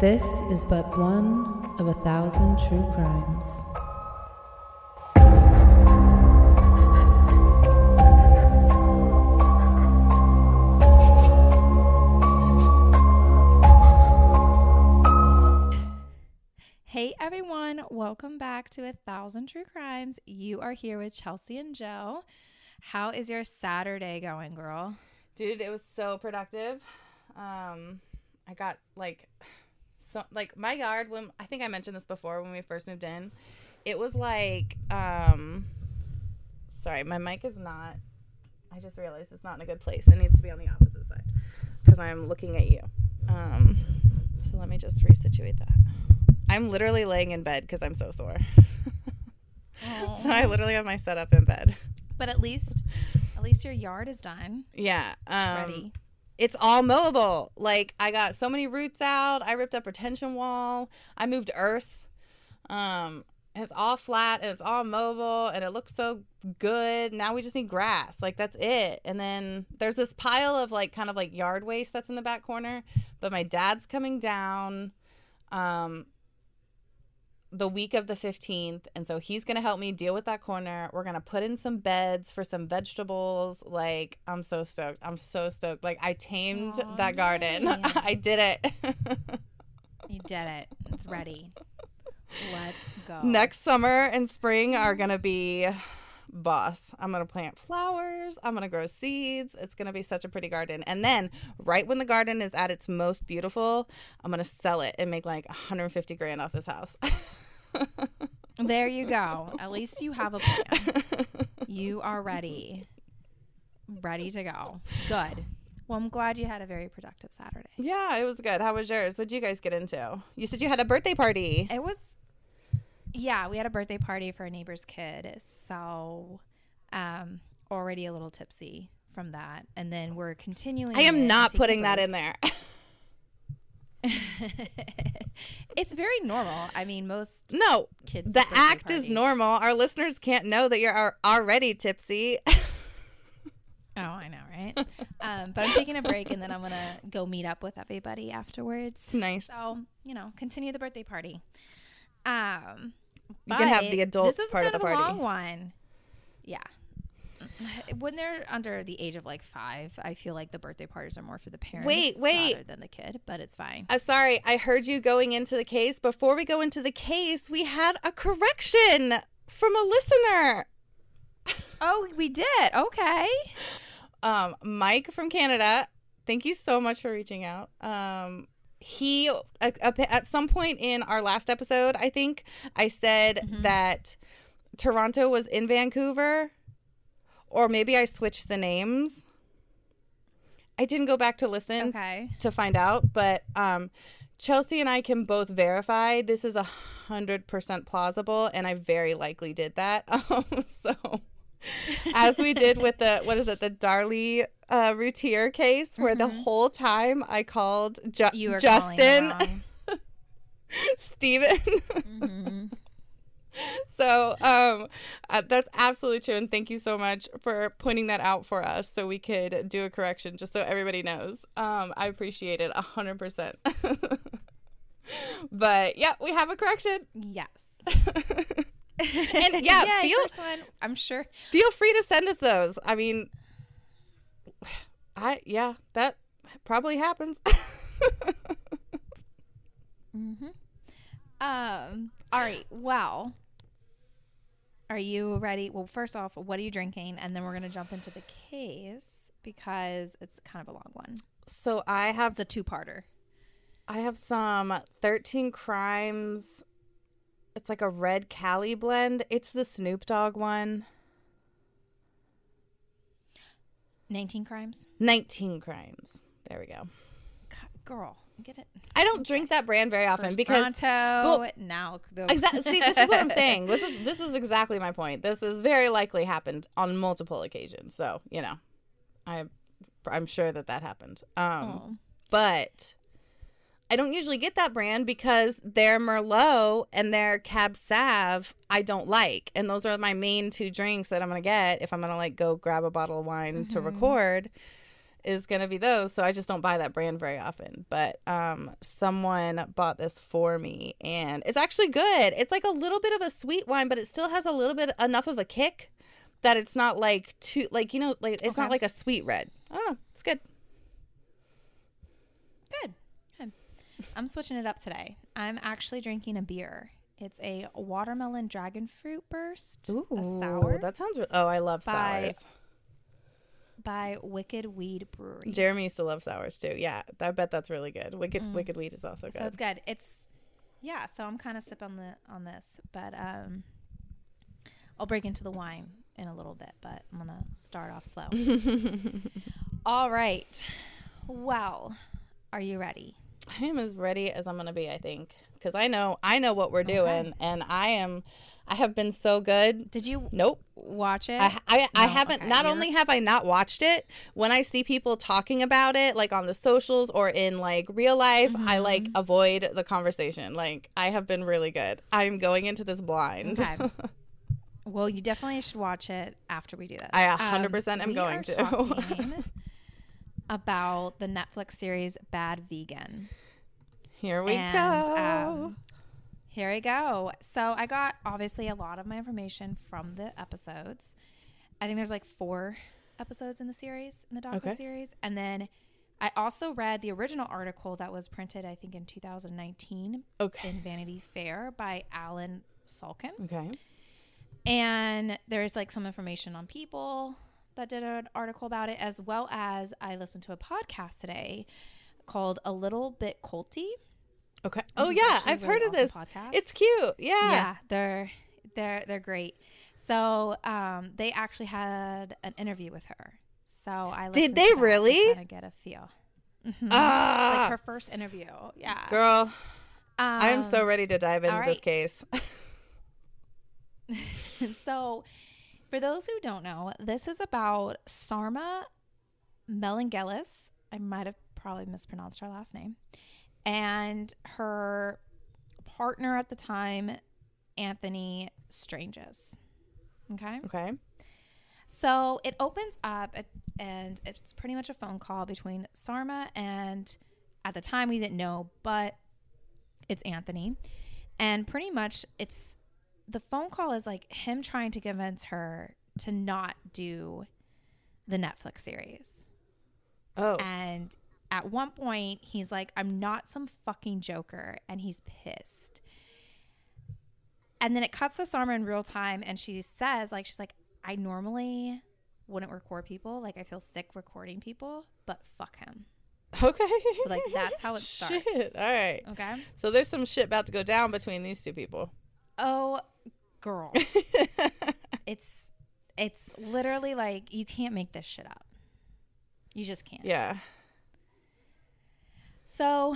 This is but one of a thousand true crimes. Hey everyone, welcome back to A Thousand True Crimes. You are here with Chelsea and Joe. How is your Saturday going, girl? Dude, it was so productive. Um, I got like so like my yard when I think I mentioned this before when we first moved in. It was like um sorry, my mic is not I just realized it's not in a good place. It needs to be on the opposite side because I'm looking at you. Um so let me just resituate that. I'm literally laying in bed because I'm so sore. so I literally have my setup in bed. But at least at least your yard is done. Yeah. Um, Ready. It's all mowable. Like I got so many roots out. I ripped up a retention wall. I moved earth. Um, it's all flat and it's all mobile and it looks so good. Now we just need grass. Like that's it. And then there's this pile of like kind of like yard waste that's in the back corner. But my dad's coming down um the week of the 15th and so he's going to help me deal with that corner. We're going to put in some beds for some vegetables. Like i'm so stoked. I'm so stoked. Like i tamed Aw, that garden. yay. i did it. You did it. It's ready. Let's go. next summer and spring are going to be boss. I'm going to plant flowers. I'm going to grow seeds. It's going to be such a pretty garden. And then right when the garden is at its most beautiful i'm going to sell it and make like 150 grand off this house There you go. At least you have a plan. You are ready. Ready to go. Good. Well, I'm glad you had a very productive Saturday. Yeah, it was good. How was yours? What'd you guys get into? You said you had a birthday party. It was, yeah, we had a birthday party for a neighbor's kid. So, um, already a little tipsy from that. And then we're continuing. I am not putting that in there. it's very normal. I mean, most no, kids. the act is normal. Our listeners can't know that you're already tipsy. Oh, I know, right? um, but I'm taking a break and then I'm gonna go meet up with everybody afterwards. nice. So you know, continue the birthday party. Um, You can have the adult part of kind the a party. long one. Yeah. When they're under the age of like five, I feel like the birthday parties are more for the parents, Wait, wait. rather than the kid. But it's fine. Uh, sorry, I heard you going into the case. Before we go into the case, we had a correction from a listener. Oh, we did. Okay. um, Mike from Canada. Thank you so much for reaching out. Um, he at some point in our last episode, I think I said Mhm. that Toronto was in Vancouver, or maybe I switched the names. I didn't go back to listen Okay. to find out, but um, Chelsea and I can both verify this is a hundred percent plausible, and I very likely did that. Um, so, as we did with the what is it, the Darlie uh, Routier case, where the Mhm. whole time I called Ju- Justin Steven. wrong. So um, uh, that's absolutely true, and thank you so much for pointing that out for us, so we could do a correction, just so everybody knows. Um, I appreciate it a hundred percent. But yeah, we have a correction. Yes. And yeah, Yay, feel- first one. I'm sure. Feel free to send us those. I mean, I yeah, that probably happens. Mm-hmm. Um. All right. Well, are you ready? Well, first off, what are you drinking? And then we're gonna jump into the case because it's kind of a long one. so I have the two-parter. I have some 13 crimes. It's like a red Cali blend. It's the Snoop Dogg one. 19 crimes. 19 crimes. There we go. God, girl, get it. I don't drink that brand very often First because Pronto. well, now, exactly see this is what I'm saying. This is this is exactly my point. This has very likely happened on multiple occasions. So, you know, I I'm sure that that happened. Um but I don't usually get that brand because their Merlot and their Cab Sav I don't like, and those are my main two drinks that I'm gonna get if I'm gonna like go grab a bottle of wine to Mhm. record. Is going to be those. So I just don't buy that brand very often. But um, someone bought this for me and it's actually good. It's like a little bit of a sweet wine, but it still has a little bit enough of a kick that it's not like too, like, you know, like it's not like a sweet red. I don't know. It's good. Good. Good. I'm switching it up today. I'm actually drinking a beer. It's a watermelon dragon fruit burst, a sour That sounds, re- oh, I love sours. By Wicked Weed Brewery. Jeremy used to love sours too. Yeah. I bet that's really good. Wicked, Wicked Weed is also good. Mm. so it's good. It's yeah. So I'm kind of sipping the on this, but um, I'll break into the wine in a little bit. But I'm gonna start off slow. All right. Well, are you ready? I am as ready as I'm gonna be, I think, because I know I know what we're doing, and I am. I have been so good. Did you Nope. watch it? I, I, I haven't. okay, not you're- only have I not watched it, when I see people talking about it, like on the socials or in like real life, I like Mm-hmm. avoid the conversation. Like I have been really good. I'm going into this blind. Okay. Well, you definitely should watch it after we do this. I 100% am going to. about the Netflix series Bad Vegan. Here we and, go. um, here we go. So I got obviously a lot of my information from the episodes. I think there's like four episodes in the series in the docu Okay. series, and then I also read the original article that was printed I think in 2019 okay. in Vanity Fair by Allen Salkin. Okay. And there's like some information on people that did an article about it, as well as I listened to a podcast today called A Little Bit Culty. Okay. Oh yeah, I've really heard of awesome this. podcast. It's cute. Yeah. yeah, they're they're they're great. So um, they actually had an interview with her. So I Did they to that to really? kinda get a feel. Mhm. It's Ah, like her first interview. Yeah, girl, I'm so Um, ready to dive into all this case. so, for those who don't know, this is about Sarma Melangelis. I might have probably mispronounced her last name. And her partner at the time, Anthony Strangis. Okay. okay. So it opens up and it's pretty much a phone call between Sarma and at the time we didn't know, but it's Anthony. And pretty much it's the phone call is like him trying to convince her to not do the Netflix series. Oh. And at one point, he's like, I'm not some fucking joker. And he's pissed. And then it cuts to Sarma in real time. And she says, like, she's like, I normally wouldn't record people. Like, I feel sick recording people, but fuck him. Okay. So, like, that's how it starts. Shit. All right. Okay. So there's some shit about to go down between these two people. Oh, girl. it's, it's literally like, you can't make this shit up. You just can't. yeah. So,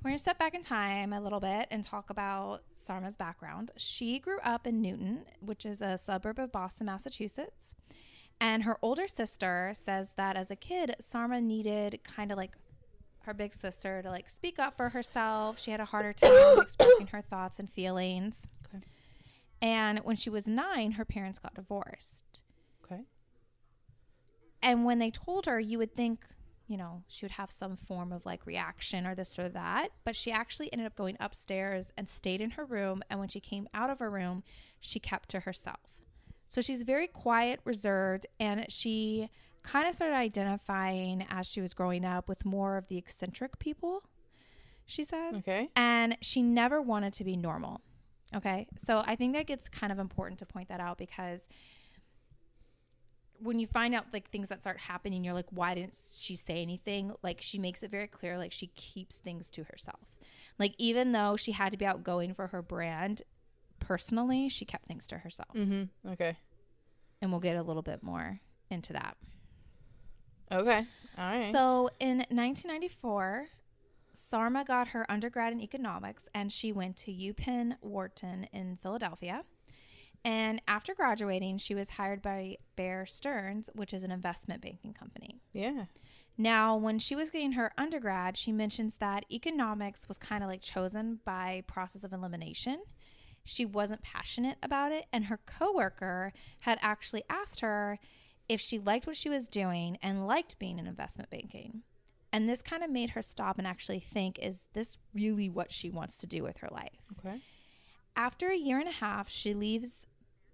we're going to step back in time a little bit and talk about Sarma's background. She grew up in Newton, which is a suburb of Boston, Massachusetts. And her older sister says that as a kid, Sarma needed kind of like her big sister to like speak up for herself. She had a harder time expressing her thoughts and feelings. Okay. And when she was nine, her parents got divorced. Okay. And when they told her, you would think, you know, she would have some form of like reaction or this or that. But she actually ended up going upstairs and stayed in her room. And when she came out of her room, she kept to herself. So she's very quiet, reserved, and she kind of started identifying as she was growing up with more of the eccentric people, she said Okay. and she never wanted to be normal. Okay. So I think that gets kind of important to point that out because when you find out like things that start happening, you're like, why didn't she say anything? Like she makes it very clear, like she keeps things to herself. Like even though she had to be outgoing for her brand, personally, she kept things to herself. Mm-hmm. Okay. And we'll get a little bit more into that. Okay. All right. So in 1994, Sarma got her undergrad in economics and she went to UPenn Wharton in Philadelphia. And after graduating, she was hired by Bear Stearns, which is an investment banking company. yeah. Now, when she was getting her undergrad, she mentions that economics was kind of like chosen by process of elimination. She wasn't passionate about it, and her coworker had actually asked her if she liked what she was doing and liked being in investment banking. And this kind of made her stop and actually think is this really what she wants to do with her life? Okay. After a year and a half, she leaves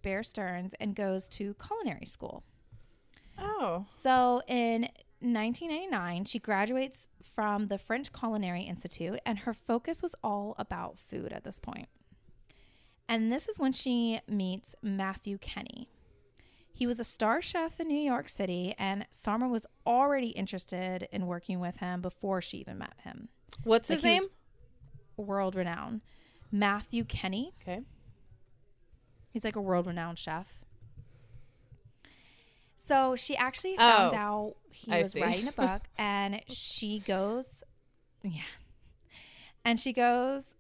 Bear Stearns and goes to culinary school. Oh. So in 1999, she graduates from the French Culinary Institute, and her focus was all about food at this point. And this is when she meets Matthew Kenney. He was a star chef in New York City, and Sarma was already interested in working with him before she even met him. What's Like, his name? World renowned. Matthew Kenney. Okay. He's like a world renowned chef. So she actually found Oh, out he I was see. writing a book and she goes, yeah. And she goes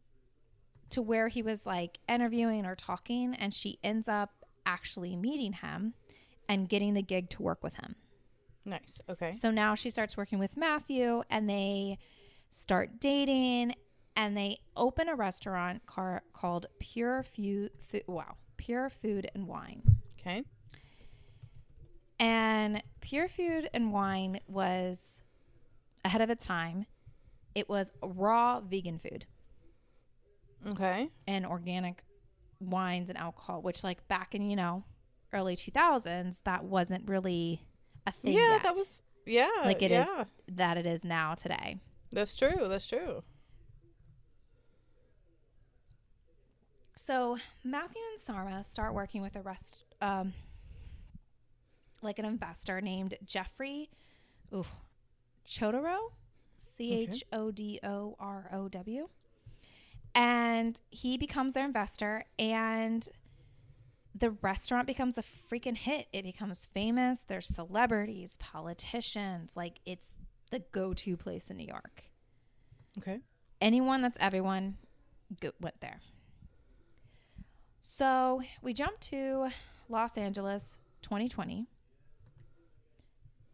to where he was like interviewing or talking and she ends up actually meeting him and getting the gig to work with him. Nice. Okay. So now she starts working with Matthew and they start dating and they open a restaurant car- called Pure Food, wow, Pure Food and Wine. Okay. And Pure Food and Wine was ahead of its time. It was raw vegan food Okay. and organic wines and alcohol, which like back in, you know, early 2000s, that wasn't really a thing Yeah, yet. that was. Yeah. like it is yeah. that it is now today. That's true. That's true. So Matthew and Sarma start working with a rest, um, like an investor named Jeffrey, ooh, Chodorow, C H O D O R O W, and he becomes their investor, and the restaurant becomes a freaking hit. It becomes famous. There's celebrities, politicians, like it's the go-to place in New York Okay. anyone that's everyone go, went there. So we jump to Los Angeles 2020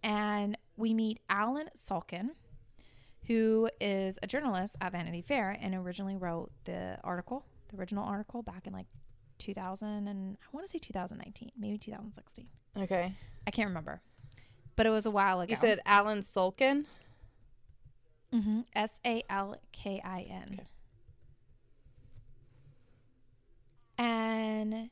and we meet Allen Salkin, who is a journalist at Vanity Fair and originally wrote the article, the original article back in like 2000 and I want to say 2019, maybe 2016. Okay. I can't remember. But it was a while ago. You said Alan Sulkin. Mm-hmm. S A L K I N. Okay. And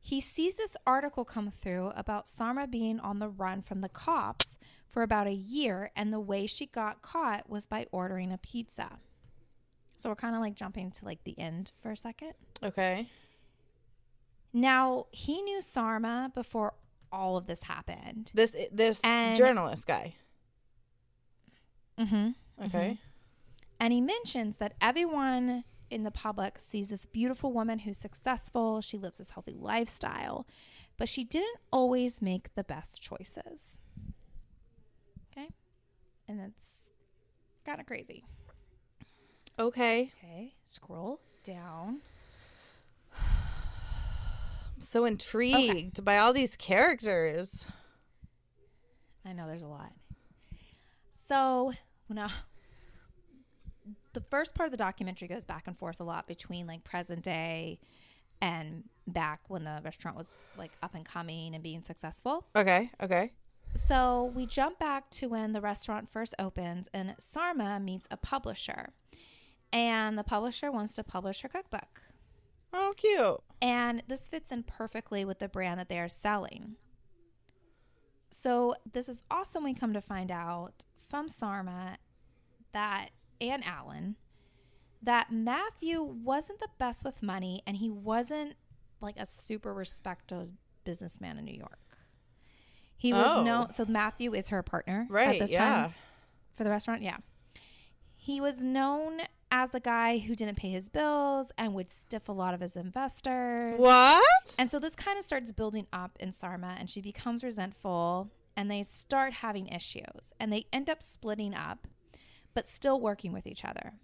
he sees this article come through about Sarma being on the run from the cops for about a year, and the way she got caught was by ordering a pizza. So we're kind of like jumping to like the end for a second. Okay. Now he knew Sarma before all of this happened. This this And- journalist guy. Mm-hmm. Okay. And he mentions that everyone in the public sees this beautiful woman who's successful. She lives this healthy lifestyle, but she didn't always make the best choices. Okay. And that's kind of crazy. Okay. Okay. Scroll down. I'm so intrigued by all these characters. I know there's a lot. So now, the first part of the documentary goes back and forth a lot between like present day and back when the restaurant was like up and coming and being successful. Okay. Okay. So we jump back to when the restaurant first opens and Sarma meets a publisher. And the publisher wants to publish her cookbook. Oh, cute. And this fits in perfectly with the brand that they are selling. So this is awesome. We come to find out from Sarma that and Alan that Matthew wasn't the best with money and he wasn't like a super respected businessman in New York. He was Oh. known so Matthew is her partner right, at this Yeah. time for the restaurant. Yeah. He was known as the guy who didn't pay his bills and would stiff a lot of his investors. What? And so this kind of starts building up in Sarma and she becomes resentful and they start having issues and they end up splitting up but still working with each other.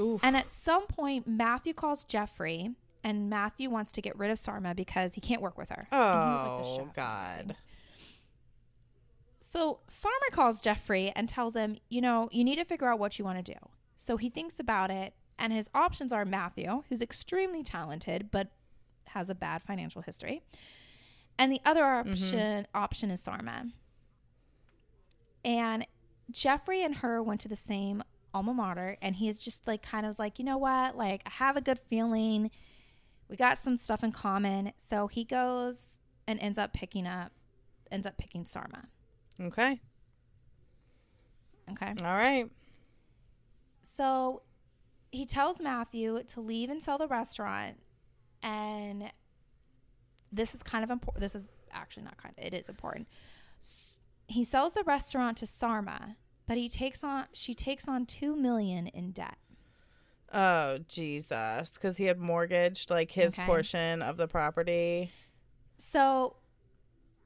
Oof. And at some point Matthew calls Jeffrey and Matthew wants to get rid of Sarma because he can't work with her. And he like, oh God. So Sarma calls Jeffrey and tells him, you know, you need to figure out what you want to do. So he thinks about it, and his options are Matthew, who's extremely talented but has a bad financial history, and the other mm-hmm. option option is Sarma. And Jeffrey and her went to the same alma mater, and he's just like kind of like, you know what, like I have a good feeling. We got some stuff in common, so he goes and ends up picking up, ends up picking Sarma. Okay. Okay, All right. so he tells Matthew to leave and sell the restaurant, and this is kind of important. This is actually not kind of. It is important. He sells the restaurant to Sarma, but he takes on she takes on two million in debt. Oh Jesus! Because he had mortgaged like his Okay. portion of the property. So,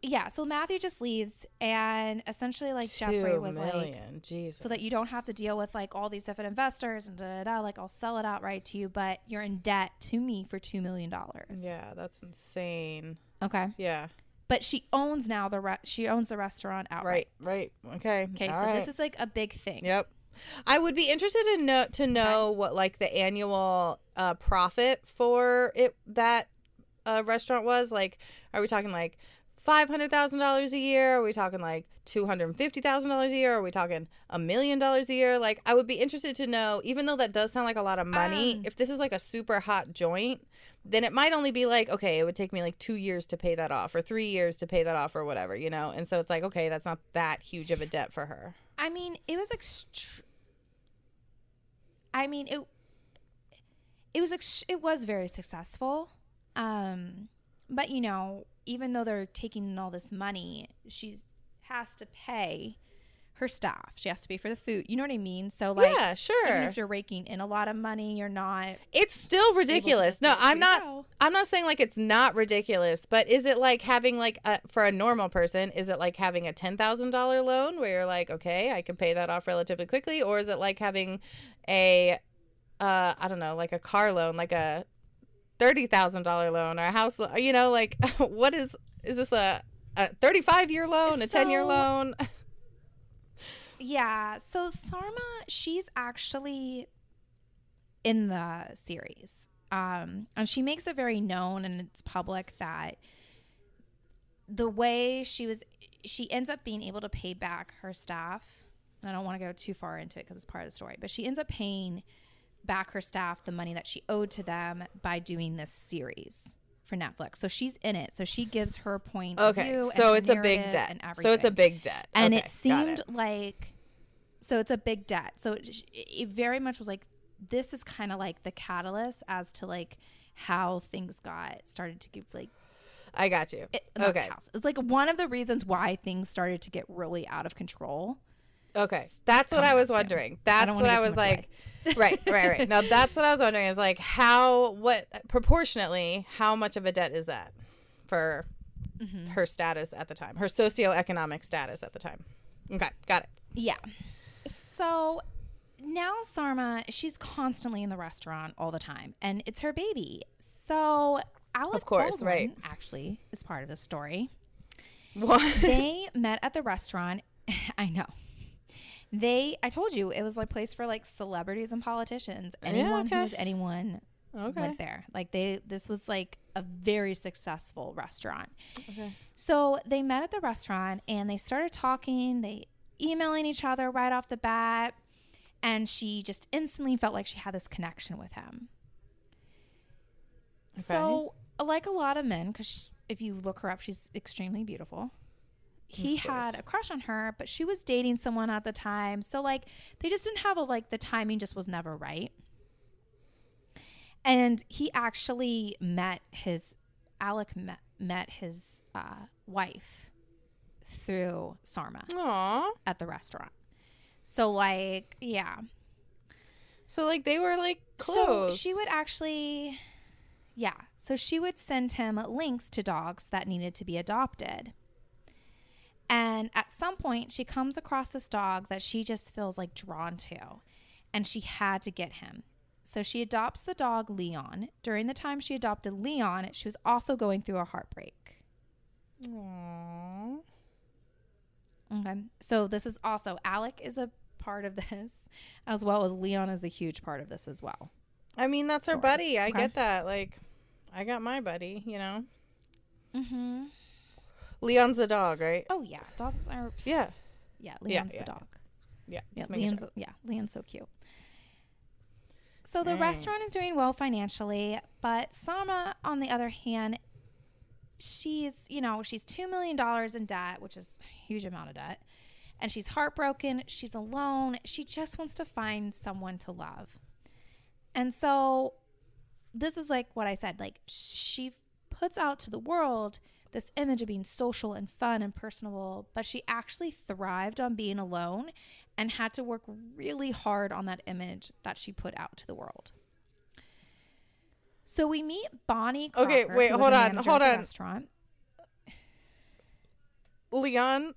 yeah. So Matthew just leaves, and essentially, like Jeffrey Two was like, million. Jesus. so that you don't have to deal with like all these different investors and da da da. Like I'll sell it outright to you, but you're in debt to me for two million dollars. Yeah, that's insane. Okay. Yeah. But she owns now the re- she owns the restaurant outright. Right. Right. Okay. Okay, All so right. this is like a big thing. Yep. I would be interested in know to know what like the annual uh, profit for it that uh, restaurant was. Like, are we talking like five hundred thousand dollars a year? Are we talking like two hundred and fifty thousand dollars a year? Are we talking a million dollars a year? Like, I would be interested to know, even though that does sound like a lot of money. Um, if this is like a super hot joint, then it might only be like, okay, it would take me like two years to pay that off, or three years to pay that off, or whatever, you know. And so it's like, okay, that's not that huge of a debt for her. I mean, it was ext- I mean, it it was ex- it was very successful. Um but you know, even though they're taking all this money, she has to pay her staff. She has to pay for the food. You know what I mean? So like yeah, sure. even if you're raking in a lot of money, you're not It's still ridiculous. No, I'm not. go. I'm not saying like it's not ridiculous, but is it like having like a, for a normal person? Is it like having a ten thousand dollar loan where you're like, okay, I can pay that off relatively quickly, or is it like having a, uh, I don't know, like a car loan, like a thirty thousand dollar loan or a house, lo- you know, like what is is this a a thirty five year loan, a ten year loan? Yeah. So Sarma, she's actually in the series. Um, and she makes it very known and it's public that the way she was, she ends up being able to pay back her staff. And I don't want to go too far into it because it's part of the story, but she ends up paying back her staff the money that she owed to them by doing this series for Netflix. So she's in it. So she gives her point Okay, so it's a big debt. So it's a big debt, and Okay, it seemed it. like so it's a big debt so it, it very much was like this is kind of like the catalyst as to like how things got started to get like I got you. it, Okay. it's like one of the reasons why things started to get really out of control Okay, that's what I was wondering. I That's don't what I was like. right, right, right. Now that's what I was wondering is like how what proportionately how much of a debt is that for Mm-hmm. her status at the time, her socioeconomic status at the time. Okay, got it. yeah so now sarma she's constantly in the restaurant all the time and it's her baby so Alec Of course, Baldwin right. actually is part of the story What? they met at the restaurant. I know. They, I told you, it was like place for like celebrities and politicians. Anyone okay. who was anyone okay. went there. Like they, this was like a very successful restaurant. Okay. So they met at the restaurant and they started talking. They emailing each other right off the bat, and she just instantly felt like she had this connection with him. So, like a lot of men, because if you look her up, she's extremely beautiful. He had a crush on her, but she was dating someone at the time. So, like, they just didn't have a like the timing just was never right. And he actually met his Alec met, met his uh, wife through Sarma Aw. at the restaurant. So, like, yeah. So like they were like close. So she would actually, yeah. So she would send him links to dogs that needed to be adopted. And at some point, she comes across this dog that she just feels like drawn to, and she had to get him. So she adopts the dog Leon. During the time she adopted Leon, she was also going through a heartbreak. Aw. Okay. So this is also Alec is a part of this, as well as Leon is a huge part of this as well. I mean that's her Story. buddy. I Okay. get that. Like I got my buddy, you know. Mm-hmm. Leon's the dog, right? Oh yeah, dogs are. Yeah. yeah. Yeah, Leon's yeah, the dog. Yeah. Yeah, Leon's sure. yeah, Leon's so cute. So the restaurant is doing well financially, but Sarma, on the other hand, she's you know she's two million dollars in debt, which is a huge amount of debt, and she's heartbroken. She's alone. She just wants to find someone to love, and so this is like what I said. Like she puts out to the world this image of being social and fun and personable, but she actually thrived on being alone and had to work really hard on that image that she put out to the world. So we meet Bonnie. Crocker, Okay, wait, hold on, hold on. Restaurant. Leon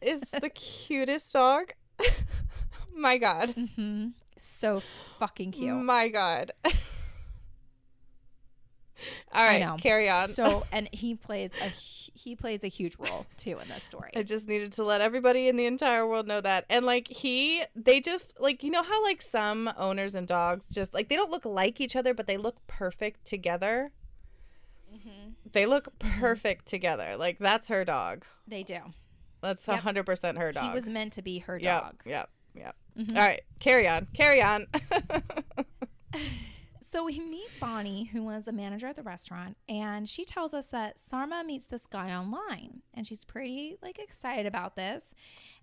is the cutest dog. My God. hmm So fucking cute. My God. All right, carry on. So and he plays a he plays a huge role too in this story. I just needed to let everybody in the entire world know that. And like he, they just like you know how like some owners and dogs just like they don't look like each other, but they look perfect together. They look perfect together. Like that's her dog. They do. That's a Yep. hundred percent her dog. He was meant to be her yep, dog. Yep. Yep. Mhm. All right, carry on. Carry on. So we meet Bonnie, who was a manager at the restaurant, and she tells us that Sarma meets this guy online, and she's pretty like excited about this.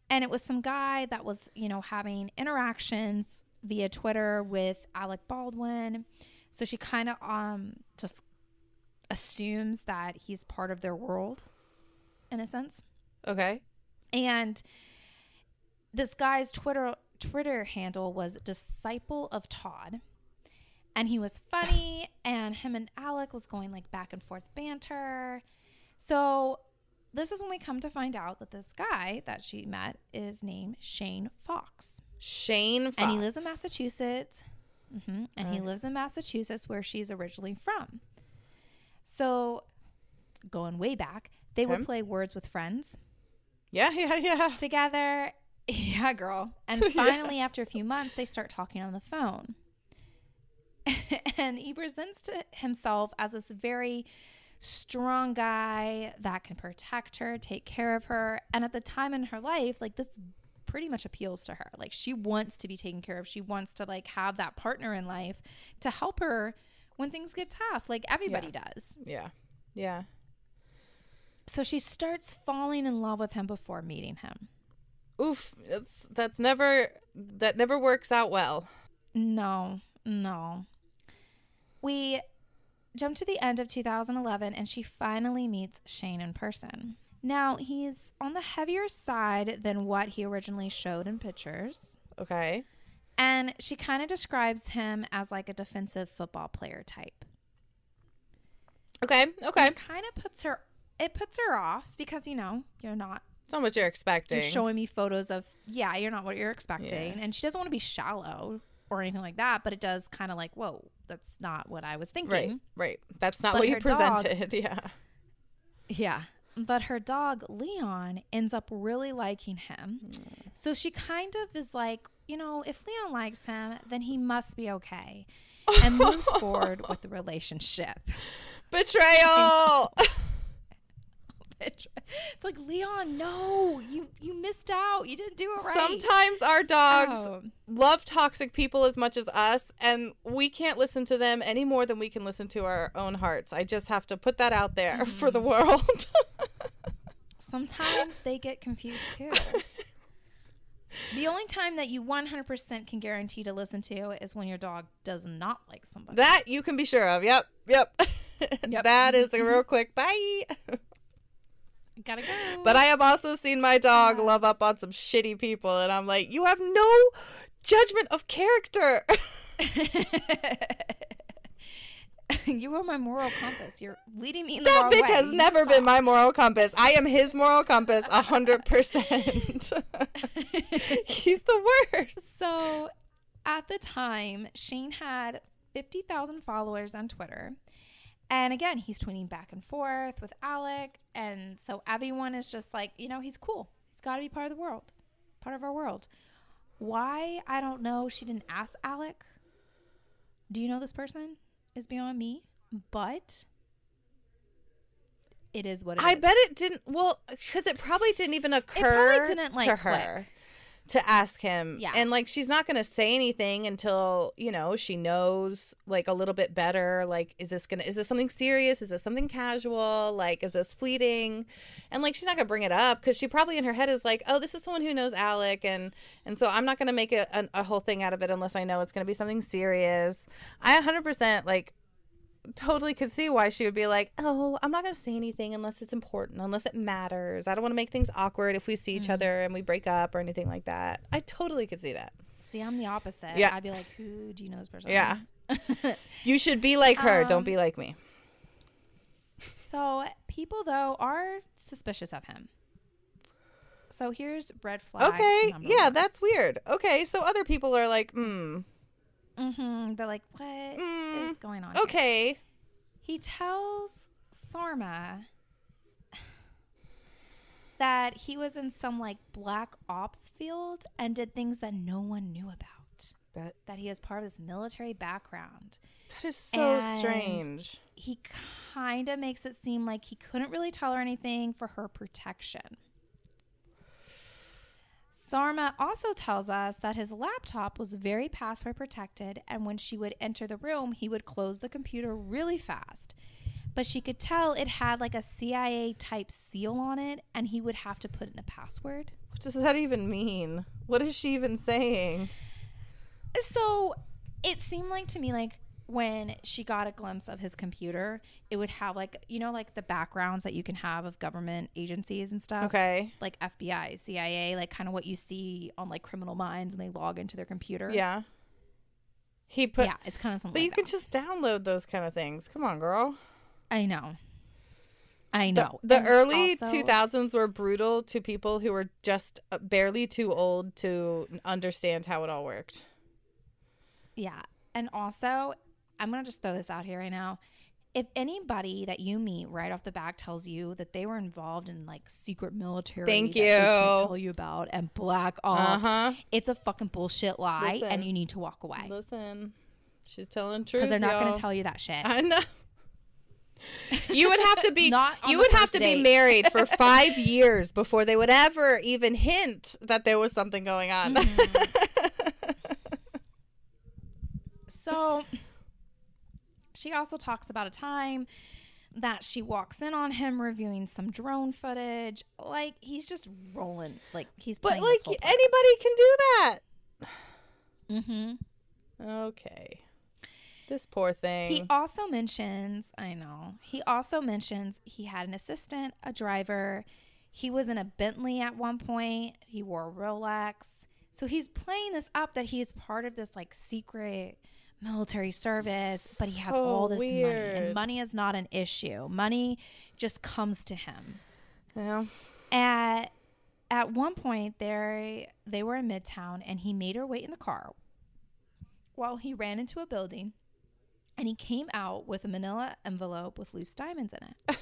And it was some guy that was, you know, having interactions via Twitter with Alec Baldwin. So she kind of um just assumes that he's part of their world in a sense. okay. And this guy's Twitter Twitter handle was disciple of Todd. And he was funny and him and Alec was going like back and forth banter. So this is when we come to find out that this guy that she met is named Shane Fox. Shane Fox. And he lives in Massachusetts. hmm And he lives in Massachusetts where she's originally from. So going way back, they Okay. would play Words with Friends Yeah, yeah, yeah. together. Yeah, girl. And Yeah. finally, after a few months, they start talking on the phone. and he presents to himself as this very strong guy that can protect her, take care of her. And at the time in her life, like this pretty much appeals to her. Like she wants to be taken care of. She wants to like have that partner in life to help her when things get tough, like everybody does. Yeah. Yeah. So she starts falling in love with him before meeting him. Oof. That's that's never that never works out well. No, no. We jump to the end of 2011 and she finally meets Shane in person. Now, he's on the heavier side than what he originally showed in pictures. Okay. And she kind of describes him as like a defensive football player type. Okay. Okay. It kind of puts her it puts her off because you know, you're not It's not what you're expecting. you're showing me photos of yeah, you're not what you're expecting. Yeah. And she doesn't want to be shallow or anything like that, but it does kind of like, whoa, that's not what I was thinking. right. Right. That's not But what you her dog- presented. Yeah. Yeah. But her dog, Leon, ends up really liking him. Mm. So she kind of is like, you know, if Leon likes him, then he must be okay. And moves forward with the relationship. Betrayal. It's like, Leon, no, you, you missed out. You didn't do it right. Sometimes our dogs Oh. love toxic people as much as us, and we can't listen to them any more than we can listen to our own hearts. I just have to put that out there for the mm-hmm. world. Sometimes they get confused too. the only time that you 100% can guarantee to listen to is when your dog does not like somebody. that you can be sure of. Yep. Yep. Yep. that is a real quick bye. Gotta go. But I have also seen my dog Yeah. love up on some shitty people, and I'm like, you have no judgment of character. you are my moral compass. You're leading me in the that wrong bitch way. has You never stop. been my moral compass. I am his moral compass a hundred percent. He's the worst. So, at the time, Shane had 50,000 followers on Twitter. And again, he's tweeting back and forth with Alec. And so everyone is just like, you know, he's cool. He's got to be part of the world, part of our world. Why? I don't know. She didn't ask Alec. Do you know this person? Is beyond me. But it is what it I is. bet it didn't. Well, because it probably didn't even occur it probably didn't, like, to click. To ask him. Yeah. and like she's not gonna say anything until you know she knows like a little bit better. Like, is this gonna? Is this something serious? Is this something casual? Like, is this fleeting? And like, she's not gonna bring it up because she probably in her head is like, oh, this is someone who knows Alec, and and so I'm not gonna make a, a, a whole thing out of it unless I know it's gonna be something serious. I 100% like totally could see why she would be like, "Oh, I'm not going to say anything unless it's important, unless it matters. I don't want to make things awkward if we see each other and we break up or anything like that." I totally could see that. See, I'm the opposite. Yeah. I'd be like, who do you know this person? Yeah. You should be like her, don't Um, be like me. so people though are suspicious of him. So here's red flag. Okay, yeah, one. that's weird. Okay, so other people are like, "Hmm, Mm-hmm. They're like, what is Mm, going on? here?" okay." He tells Sarma that he was in some like black ops field and did things that no one knew about. That That he is part of this military background. that is so And- strange. He kind of makes it seem like he couldn't really tell her anything for her protection. Sarma also tells us that his laptop was very password protected, and when she would enter the room, he would close the computer really fast. But she could tell it had like a CIA type seal on it, and he would have to put in a password. What does that even mean? What is she even saying? So it seemed like to me like when she got a glimpse of his computer, it would have like you know like the backgrounds that you can have of government agencies and stuff. Okay. Like FBI, CIA, like kind of what you see on like Criminal Minds when they log into their computer. Yeah. He put yeah, it's kind of something. But you like can that. just download those kind of things. Come on, girl. I know. I know. The, And early also- 2000s were brutal to people who were just uh, barely too old to understand how it all worked. Yeah. And also, I'm going to just throw this out here right now. If anybody that you meet right off the back tells you that they were involved in like secret military, Thank you. tell you about and black ops, Uh-huh. it's a fucking bullshit lie, Listen. and you need to walk away Listen, she's telling truth. because they're not going to tell you that shit. I know. You would have to be Not you would have to be married for 5 years before they would ever even hint that there was something going on. So she also talks about a time that she walks in on him reviewing some drone footage. Like he's just rolling, like he's but like anybody can do that. mm-hmm. Okay. This poor thing. He also mentions, I know, he also mentions he had an assistant, a driver. He was in a Bentley at one point. He wore a Rolex. So he's playing this up that he's part of this like secret military service, but he has So all this money. And money is not an issue. Money just comes to him. yeah. At at one point they they were in Midtown and he made her wait in the car while he ran into a building and he came out with a manila envelope with loose diamonds in it.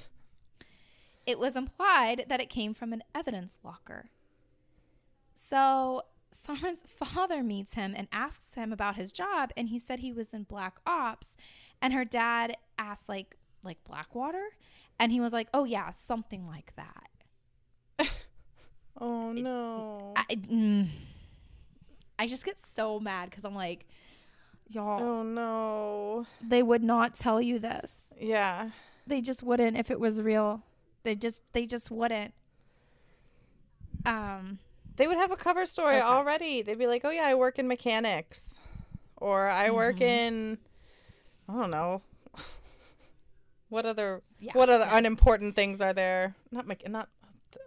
it was implied that it came from an evidence locker. So Sarma's father meets him and asks him about his job and he said he was in black ops and her dad asked like like Blackwater and he was like, "Oh yeah, something like that." Oh no. I, mm, I just get so mad because I'm like, y'all, Oh no. they would not tell you this. Yeah. They just wouldn't if it was real. They just, they just wouldn't. Um, They would have a cover story Okay. already. They'd be like, "Oh yeah, I work in mechanics," or "I work Mhm. in," I don't know. What other Yeah, what other unimportant things are there? Not mech- not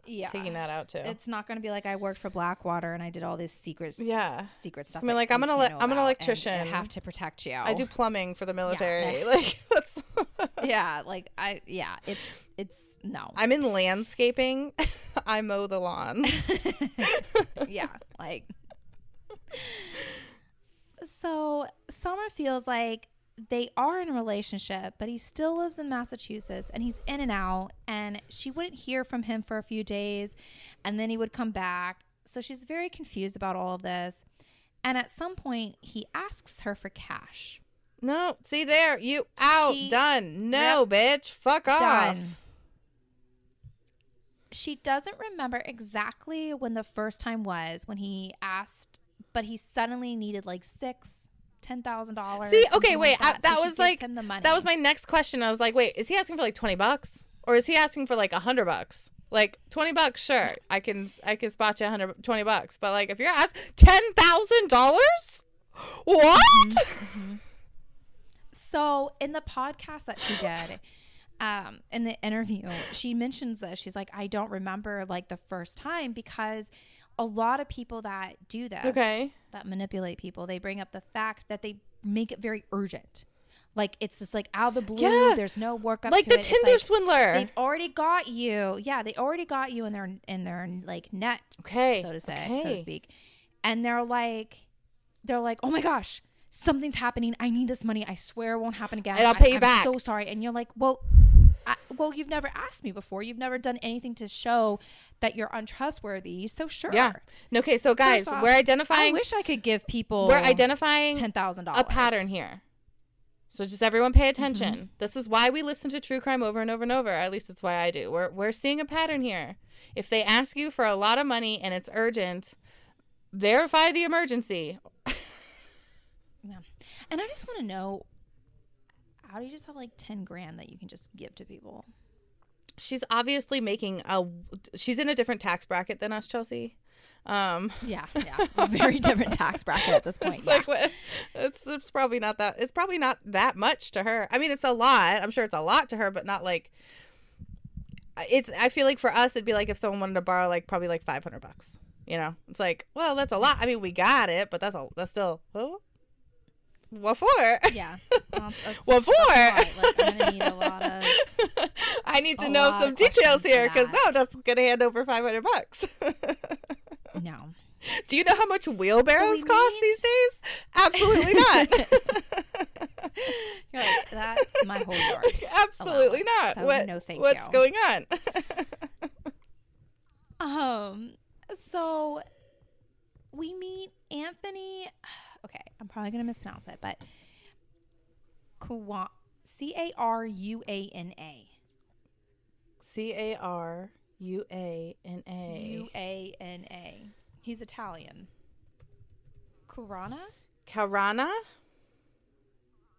yeah, taking that out too. It's not going to be like I worked for Blackwater and I did all this secrets. Yeah. secret stuff. gonna be that like, I'm you an can't ele- know I'm an electrician. I have to protect you. I do plumbing for the military. that- like that's yeah, like I, yeah, it's, it's no. I'm in landscaping. I mow the lawn. yeah, like. So Sarma feels like they are in a relationship, but he still lives in Massachusetts and he's in and out. And she wouldn't hear from him for a few days and then he would come back. So she's very confused about all of this. And at some point, he asks her for cash. No, see there, you out, She- done. No, bitch, fuck off. Done. she doesn't remember exactly when the first time was when he asked, but he suddenly needed like six, ten thousand dollars. See, okay, wait. I, that, that was like him the money. that was my next question. I was like, wait, is he asking for like twenty bucks, or is he asking for like a hundred bucks? Like twenty bucks, sure, I can I can spot you 100, 20 bucks. But like if you're asking ten thousand dollars, what? Mm-hmm. So in the podcast that she did, um, in the interview, she mentions this. She's like, I don't remember like the first time because a lot of people that do this, Okay. that manipulate people, they bring up the fact that they make it very urgent. Like it's just like out of the blue. Yeah. There's no workup. Like to the it. Tinder like, swindler. They've already got you. Yeah, they already got you in their in their like net Okay. so to say, so to speak. And they're like, they're like, oh my gosh, something's happening. I need this money. I swear it won't happen again. And I'll I- pay you I'm back." So sorry. And you're like, well, I, well, you've never asked me before. You've never done anything to show that you're untrustworthy. So sure. Yeah. Okay. So guys, off, we're identifying. I wish I could give people We're identifying ten thousand dollars. a pattern here. So just everyone pay attention. Mm-hmm. This is why we listen to true crime over and over and over. At least it's why I do. We're we're seeing a pattern here. If they ask you for a lot of money and it's urgent, verify the emergency. Yeah. And I just want to know, how do you just have like ten grand that you can just give to people? She's obviously making a she's in a different tax bracket than us, Chelsea. Um Yeah, yeah, a very different tax bracket at this point. it's yeah. like what it's it's probably not that it's probably not that much to her. I mean, it's a lot. I'm sure it's a lot to her, but not like it's I feel like for us it'd be like if someone wanted to borrow like probably like 500 bucks. You know? It's like, well, that's a lot. I mean, we got it, but that's a that's still oh, what for? Yeah. Well, that's- What for? that's. Like, I'm gonna need a lot of. I need to know some details here because now I'm just gonna hand over 500 bucks. No. Do you know how much wheelbarrows we cost need- these days? Absolutely not. You're like, that's my whole yard. Absolutely allowance, not. so what, no thank what's you. going on? Um. So we meet Anthony. Okay, I'm probably gonna mispronounce it, but C A R U A N A. C A R U A N U A. A N A. He's Italian. Kurana? Carana?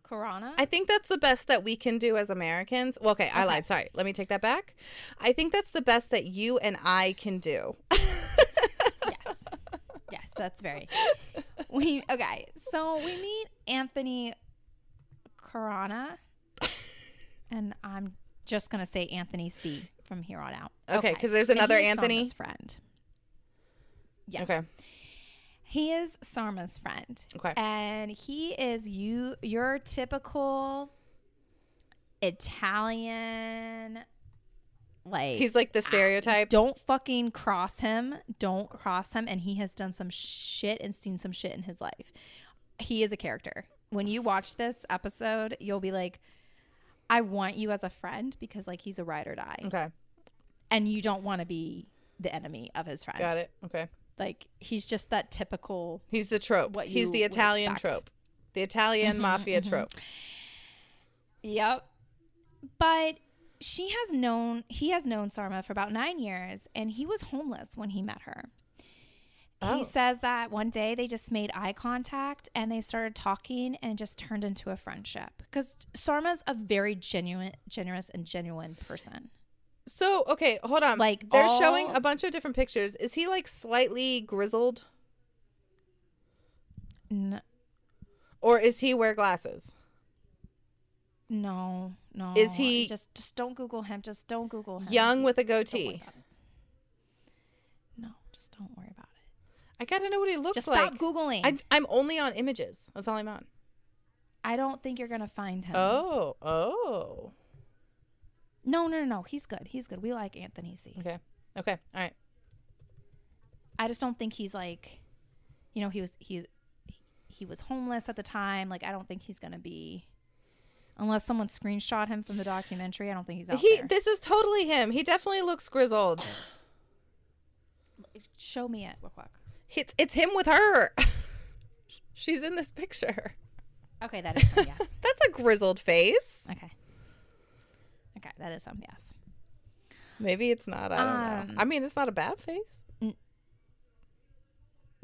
Kurana? I think that's the best that we can do as Americans. Well, okay, I Okay. lied. Sorry. Let me take that back. I think that's the best that you and I can do. yes. Yes, that's very. We okay. So we meet Anthony Karana, and I'm just gonna say Anthony C from here on out. Okay, 'cause there's another he is Anthony? Sarma's friend. Yes. Okay. He is Sarma's friend. Okay. And he is you your typical Italian like He's like the stereotype. don't fucking cross him. Don't cross him. And he has done some shit and seen some shit in his life. He is a character. When you watch this episode, you'll be like, I want you as a friend because like he's a ride or die. Okay. And you don't want to be the enemy of his friend. Got it. Okay. Like he's just that typical He's the trope. What He's the Italian trope. The Italian mafia mhm. trope. Yep. But she has known he has known Sarma for about nine years and he was homeless when he met her. Oh. He says that one day they just made eye contact and they started talking and it just turned into a friendship. Because Sarma's a very genuine generous and genuine person. So, okay, hold on. Like, they're showing a bunch of different pictures. Is he like slightly grizzled N- or is he wear glasses? no, no. Is he- just just don't Google him. Just don't Google him. Young with a goatee. No, just don't worry about it. I got to know what he looks Just like. stop Googling. I, I'm only on images. That's all I'm on. I don't think you're gonna find him. Oh, oh. No, no, no, no. He's good. He's good. We like Anthony C. Okay. Okay. All right. I just don't think he's like, you know, he was he he was homeless at the time. Like, I don't think he's gonna be, unless someone screenshot him from the documentary. I don't think he's out He there. this is totally him. He definitely looks grizzled. Show me it real quick. It's it's him with her. She's in this picture. Okay, that is him. Yes. That's a grizzled face. Okay. Okay, that is him. Yes. Maybe it's not. I don't know. Um, I mean, it's not a bad face.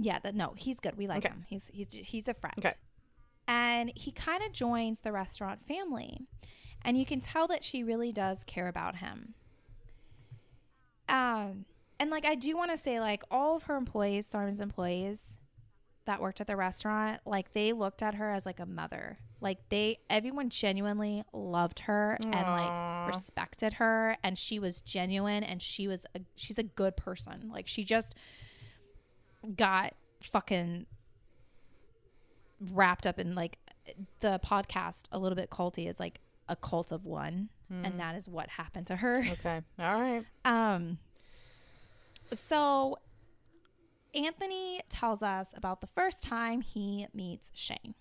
Yeah, that no, he's good. We like Okay. him. He's he's he's a friend. Okay. And he kind of joins the restaurant family. And you can tell that she really does care about him. Um and like I do want to say like all of her employees, Sarman's employees that worked at the restaurant, like they looked at her as like a mother. Like they everyone genuinely loved her and like respected her and she was genuine and she was a, she's a good person. Like she just got fucking wrapped up in like the podcast a little bit culty is like a cult of one and that is what happened to her Okay. All right. um so anthony tells us about the first time he meets shane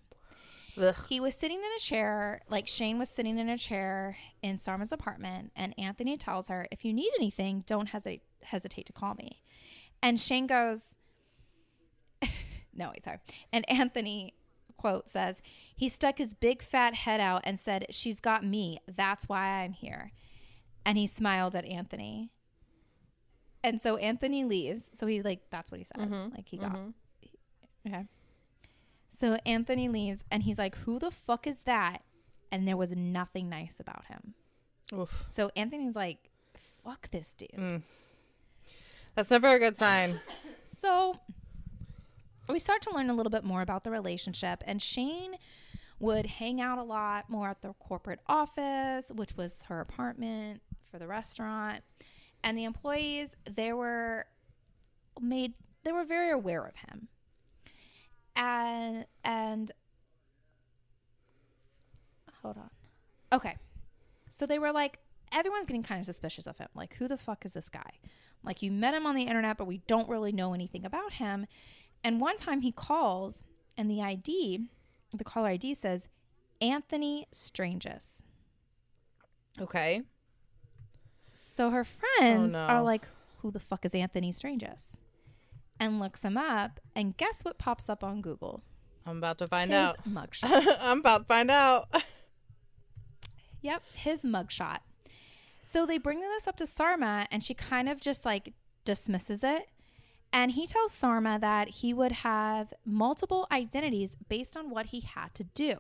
Ugh. he was sitting in a chair like shane was sitting in a chair in sarma's apartment and anthony tells her if you need anything don't hesitate hesitate to call me and shane goes no wait sorry and anthony quote says he stuck his big fat head out and said she's got me that's why i'm here and he smiled at anthony and so anthony leaves so he like that's what he said like he got okay so Anthony leaves and he's like, Who the fuck is that? And there was nothing nice about him. Oof. So Anthony's like, Fuck this dude. Mm. That's never a good sign. So we start to learn a little bit more about the relationship, and Shane would hang out a lot more at the corporate office, which was her apartment for the restaurant. And the employees, they were made they were very aware of him. And and hold on. Okay. So they were like, everyone's getting kind of suspicious of him. Like, who the fuck is this guy? Like, you met him on the internet, but we don't really know anything about him. And one time he calls, and the ID, the caller ID says, Anthony Strangis. Okay. So her friends Oh, no. are like, who the fuck is Anthony Strangis? And looks him up, and guess what pops up on Google? I'm about to find His out. mugshot. I'm about to find out. Yep, his mugshot. So they bring this up to Sarma, and she kind of just like dismisses it. And he tells Sarma that he would have multiple identities based on what he had to do.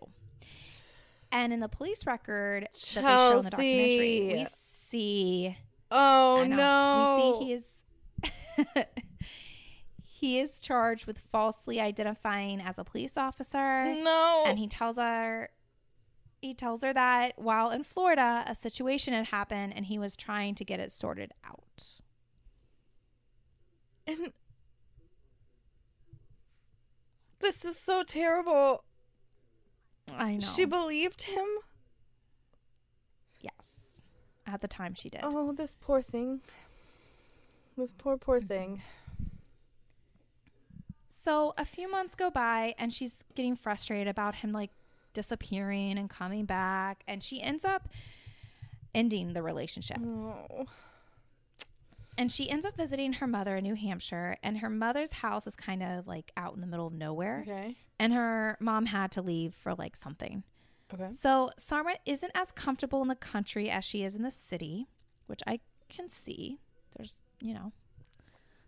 And in the police record that they show in the documentary, we see Oh know. no. We see he is he is charged with falsely identifying as a police officer. no. And he tells her he tells her that while in Florida, a situation had happened and he was trying to get it sorted out. And this is so terrible. I know. She believed him. yes. At the time she did. Oh, this poor thing. This poor, poor thing. So a few months go by and she's getting frustrated about him like disappearing and coming back and she ends up ending the relationship. Oh. And she ends up visiting her mother in New Hampshire and her mother's house is kind of like out in the middle of nowhere Okay. and her mom had to leave for like something. Okay. So Sarma isn't as comfortable in the country as she is in the city, which I can see. There's, you know,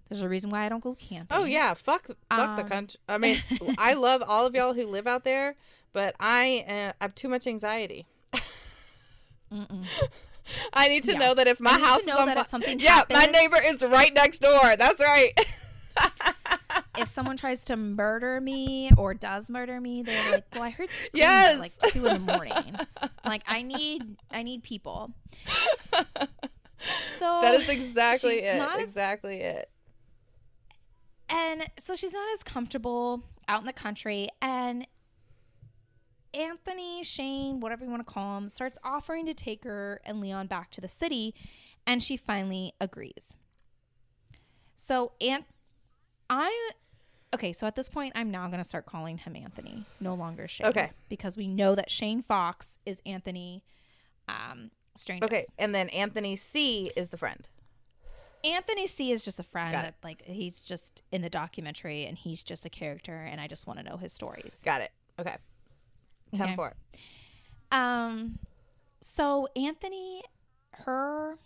there's a reason why I don't go camping. Oh yeah, fuck, fuck the Um, country. I mean, I love all of y'all who live out there, but I, uh, I have too much anxiety. I need to Yeah. know that if my I need to house know is on that if fi- something yeah, my neighbor is right next door. That's right. If someone tries to murder me or does murder me, they're like, "Well, I heard screams Yes. at like two in the morning. like, I need, I need people." So that is exactly it. as- Exactly it. and so she's not as comfortable out in the country and anthony shane whatever you want to call him starts offering to take her and leon back to the city and she finally agrees so Ant- i okay so at this point i'm now going to start calling him anthony no longer shane Okay. because we know that shane fox is anthony um Strangis. Okay, and then Anthony C is the friend. Anthony C is just a friend that like he's just in the documentary and he's just a character and I just want to know his stories. Got it. Okay. Ten Okay. four. Um so Anthony her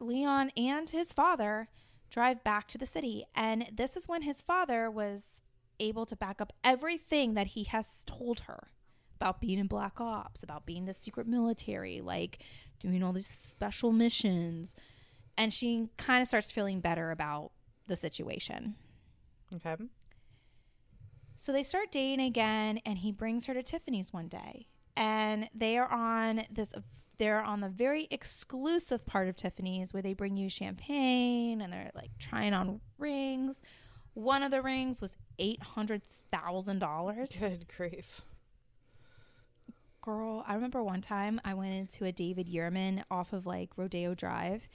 Leon and his father drive back to the city. And this is when his father was able to back up everything that he has told her about being in Black Ops, about being the secret military, like doing all these special missions. And she kind of starts feeling better about the situation. Okay. So they start dating again, and he brings her to Tiffany's one day, and they are on this. They're on the very exclusive part of Tiffany's where they bring you champagne and they're like trying on rings. One of the rings was eight hundred thousand dollars. Good grief. Girl, I remember one time I went into a David Yurman off of like Rodeo Drive,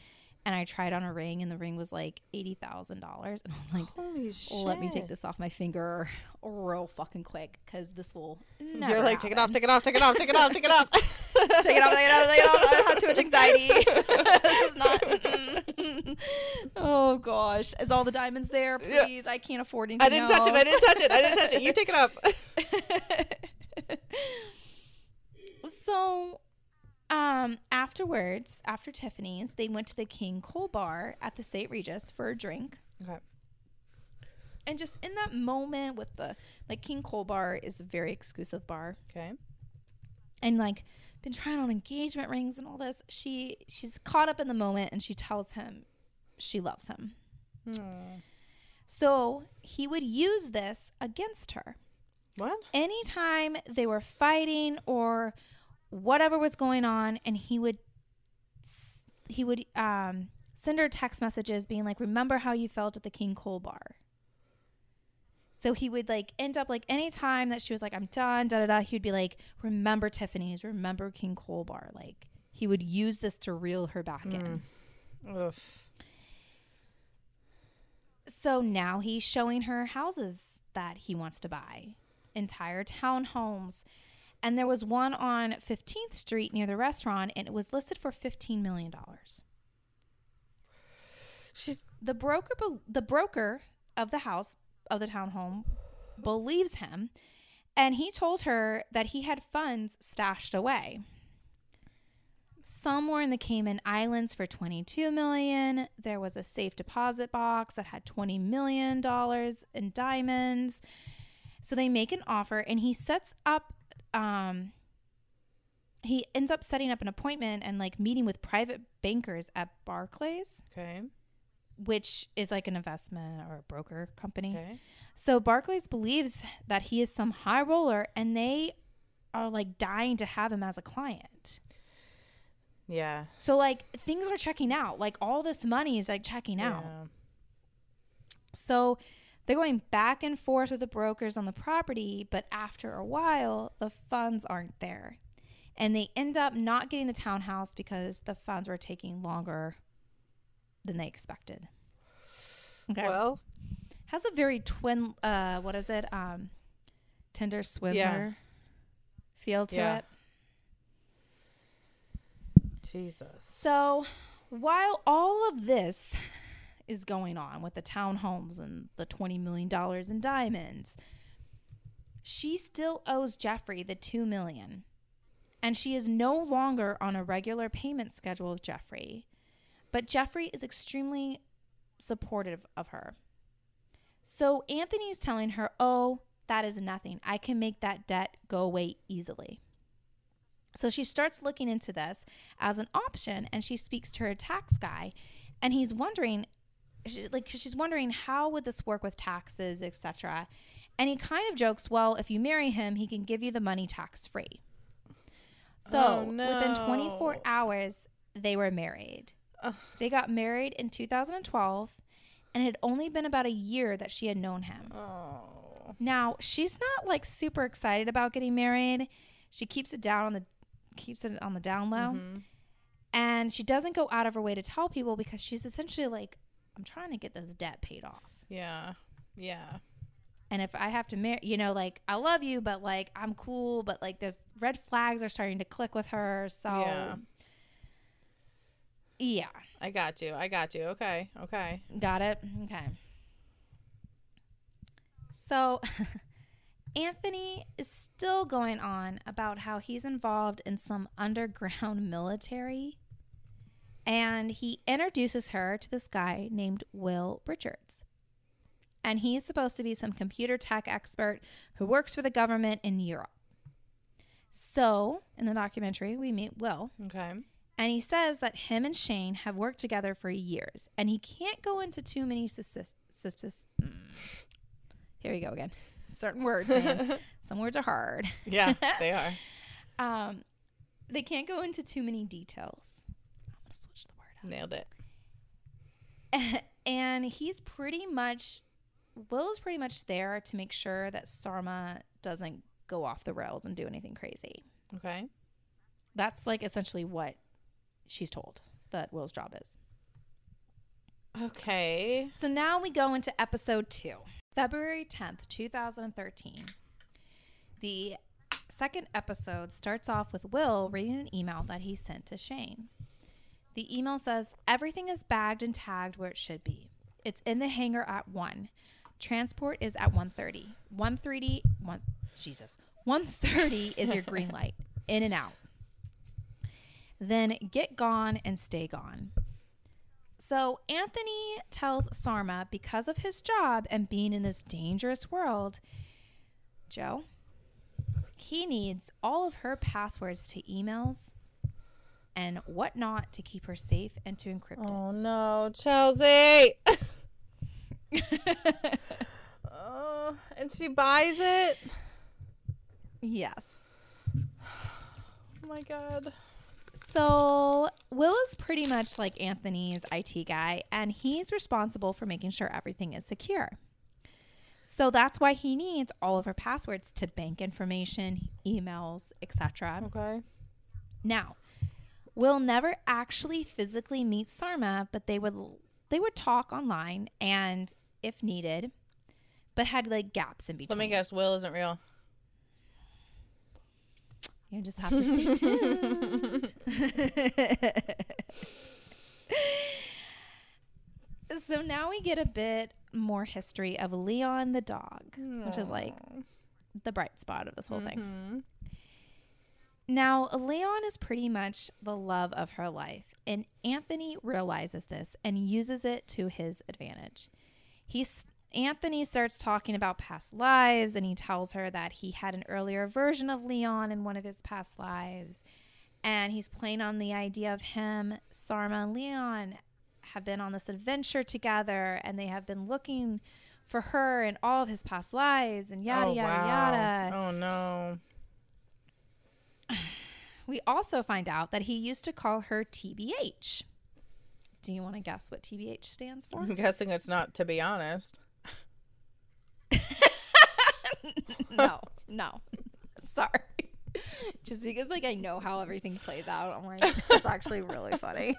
and I tried on a ring, and the ring was like eighty thousand dollars, and I was like, Holy shit. let me take this off my finger real fucking quick because this will never You're like, take it off, take it off, take it off, take it off, take it off. take it off, take it off, take it off. I have too much anxiety. this is not. mm-mm. oh gosh, is all the diamonds there? Yeah. Please, I can't afford anything. I didn't touch it. I didn't touch it. I didn't touch it. You take it off. so, um, afterwards, after Tiffany's, they went to the King Cole Bar at the St. Regis for a drink. Okay. And just in that moment with the like King Cole Bar is a very exclusive bar. Okay. and like been trying on engagement rings and all this she she's caught up in the moment and she tells him she loves him Hmm. so he would use this against her What? anytime they were fighting or whatever was going on and he would he would um send her text messages being like remember how you felt at the king cole bar so he would like end up like anytime that she was like i'm done da da da he would be like remember tiffany's remember king cole bar like he would use this to reel her back in Oof. So now he's showing her houses that he wants to buy, entire townhomes. And there was one on 15th Street near the restaurant, and it was listed for $15 million. She's The broker, the broker of the house of the townhome, believes him, and he told her that he had funds stashed away. Some were in the Cayman Islands for 22 million. There was a safe deposit box that had 20 million dollars in diamonds. So they make an offer, and he sets up. Um, he ends up setting up an appointment and like meeting with private bankers at Barclays okay. which is like an investment or a broker company. Okay. So Barclays believes that he is some high roller and they are like dying to have him as a client. Yeah. So like things are checking out. Like all this money is like checking out. So they're going back and forth with the brokers on the property, but after a while, the funds aren't there. And they end up not getting the townhouse because the funds were taking longer than they expected. Okay. Well, has a very twin uh what is it? Um Tinder swindler feel to Yeah. it. Jesus. So, while all of this is going on with the townhomes and the $20 million in diamonds, she still owes Jeffrey the 2 million. And she is no longer on a regular payment schedule with Jeffrey. But Jeffrey is extremely supportive of her. So Anthony is telling her, Oh, that is nothing. I can make that debt go away easily. So she starts looking into this as an option and she speaks to her tax guy and he's wondering she, like she's wondering how would this work with taxes, etc. And he kind of jokes, "Well, if you marry him, he can give you the money tax free." So, Oh, within 24 hours, they were married. Ugh. They got married in 2012 and it had only been about a year that she had known him. Oh. Now, she's not like super excited about getting married. She keeps it down on the keeps it on the down low. Mhm. And she doesn't go out of her way to tell people because she's essentially like I'm trying to get this debt paid off. Yeah. Yeah. And if I have to marry, you know, like I love you, but like I'm cool, but like there's red flags are starting to click with her. So Yeah. yeah. I got you. I got you. Okay. Okay. Got it? Okay. So Anthony is still going on about how he's involved in some underground military And he introduces her to this guy named Will Richards. And he's supposed to be some computer tech expert who works for the government in Europe. So, in the documentary, we meet Will, Okay. and he says that him and Shane have worked together for years, and he can't go into too many mm. Here we go again. Certain words. Some words are hard. Yeah, they are. Um, they can't go into too many details. I'm gonna switch the word Nailed it. and he's pretty much, Will is pretty much there to make sure that Sarma doesn't go off the rails and do anything crazy. Okay. That's like essentially what she's told that Will's job is. Okay. So now we go into episode two, February 10th, 2013. The second episode starts off with Will reading an email that he sent to Shane. The email says, Everything is bagged and tagged where it should be. It's in the hangar at 1. Transport is at 1.30. 1.30, 1, Jesus. 1.30 is your green light. In and out. Then get gone and stay gone. So Anthony tells Sarma because of his job and being in this dangerous world, Joe, he needs all of her passwords to emails and whatnot to keep her safe and to encrypt Oh no, Chelsea. it. oh, uh, and she buys it. yes. Oh my god. So Will is pretty much like Anthony's IT guy, and he's responsible for making sure everything is secure. So that's why he needs all of her passwords to bank information, emails, etc. Okay. Now, Will never actually physically meet Sarma, but they would they would talk online and if needed, but had like gaps in between. Let me guess. Will isn't real. You just have to stay tuned. so now we get a bit more history of Leon the dog, which is like the bright spot of this whole thing. Mm-hmm. Now, Leon is pretty much the love of her life, and Anthony realizes this and uses it to his advantage. He's Anthony starts talking about past lives and he tells her that he had an earlier version of Leon in one of his past lives. And he's playing on the idea of him, Sarma and Leon have been on this adventure together and they have been looking for her in all of his past lives and yada oh, yada wow. yada. Oh no. We also find out that he used to call her TBH. Do you want to guess what TBH stands for? I'm guessing it's not to be honest. no, no. Sorry. Just because like I know how everything plays out, I'm like, it's actually really funny.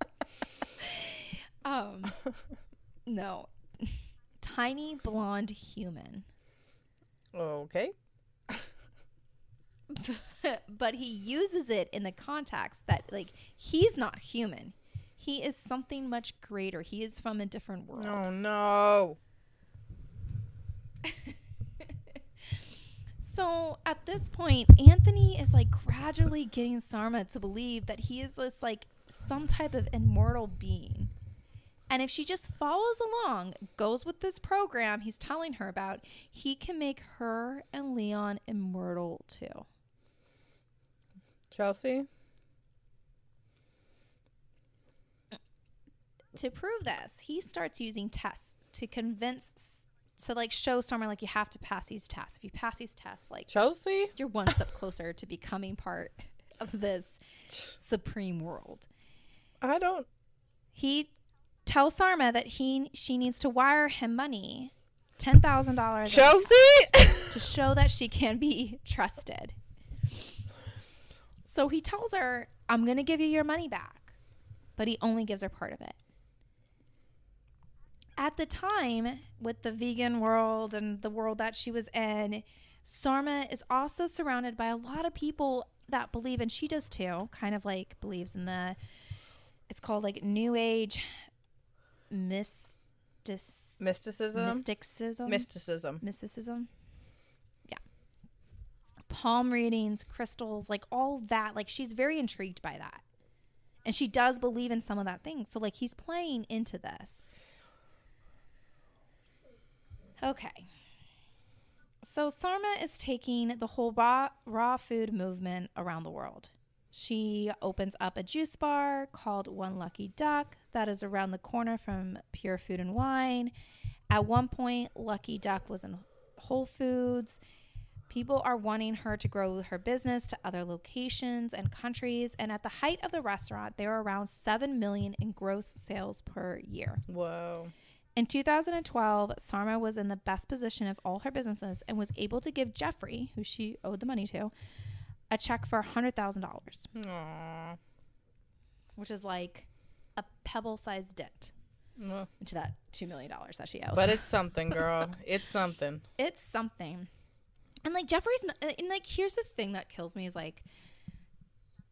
um no. Tiny blonde human. Okay. but he uses it in the context that like he's not human. He is something much greater. He is from a different world. Oh no. So at this point, Anthony is like gradually getting Sarma to believe that he is this like some type of immortal being. And if she just follows along, goes with this program he's telling her about, he can make her and Leon immortal too. Chelsea. To prove this, he starts using tests to convince to like show Sarma like you have to pass these tests. If you pass these tests, like Chelsea. you're one step closer to becoming part of this supreme world. I don't. He tells Sarma that he she needs to wire him money, ten thousand dollars, Chelsea. to show that she can be trusted. So he tells her, "I'm going to give you your money back," but he only gives her part of it. At the time, with the vegan world and the world that she was in, Sarma is also surrounded by a lot of people that believe, and she does too, kind of like believes in the, it's called like New Age mystic, Mysticism. mysticism. Mysticism. mysticism. Palm readings, crystals, like all that. Like she's very intrigued by that. And she does believe in some of that thing. So like he's playing into this. Okay. So Sarma is taking the whole raw raw food movement around the world. She opens up a juice bar called One Lucky Duck that is around the corner from Pure Food and Wine. At one point, Lucky Duck was in Whole Foods. People are wanting her to grow her business to other locations and countries. And at the height of the restaurant, there were around 7 million in gross sales per year. Whoa. In 2012, Sarma was in the best position of all her businesses and was able to give Jeffrey, who she owed the money to, a check for $100,000, Aww. which is like a pebble sized dent Well, into that $2 million that she owes. But it's something, girl. it's something. it's something. And like Jeffrey's, n- and like here's the thing that kills me is like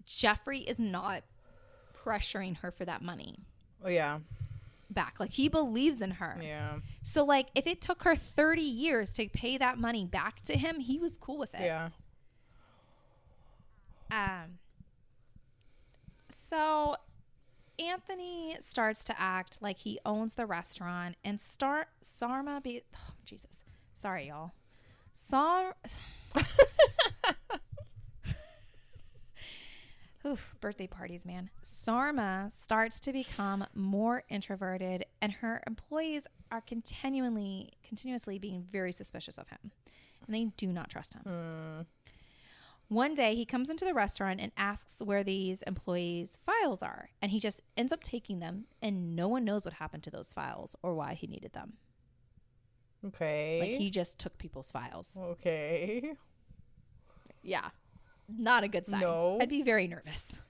Jeffrey is not pressuring her for that money Oh yeah. back. Like he believes in her. Yeah. So like if it took her 30 years to pay that money back to him, he was cool with it. Yeah. Um so Anthony starts to act like he owns the restaurant and start Sarma be oh, Jesus. Sorry y'all. Sar Oof, birthday parties, man. Sarma starts to become more introverted and her employees are continually continuously being very suspicious of him. And they do not trust him. Mm. One day he comes into the restaurant and asks where these employees' files are, and he just ends up taking them, and no one knows what happened to those files or why he needed them. Okay. Like he just took people's files. okay. Yeah. Not a good sign. No. I'd be very nervous.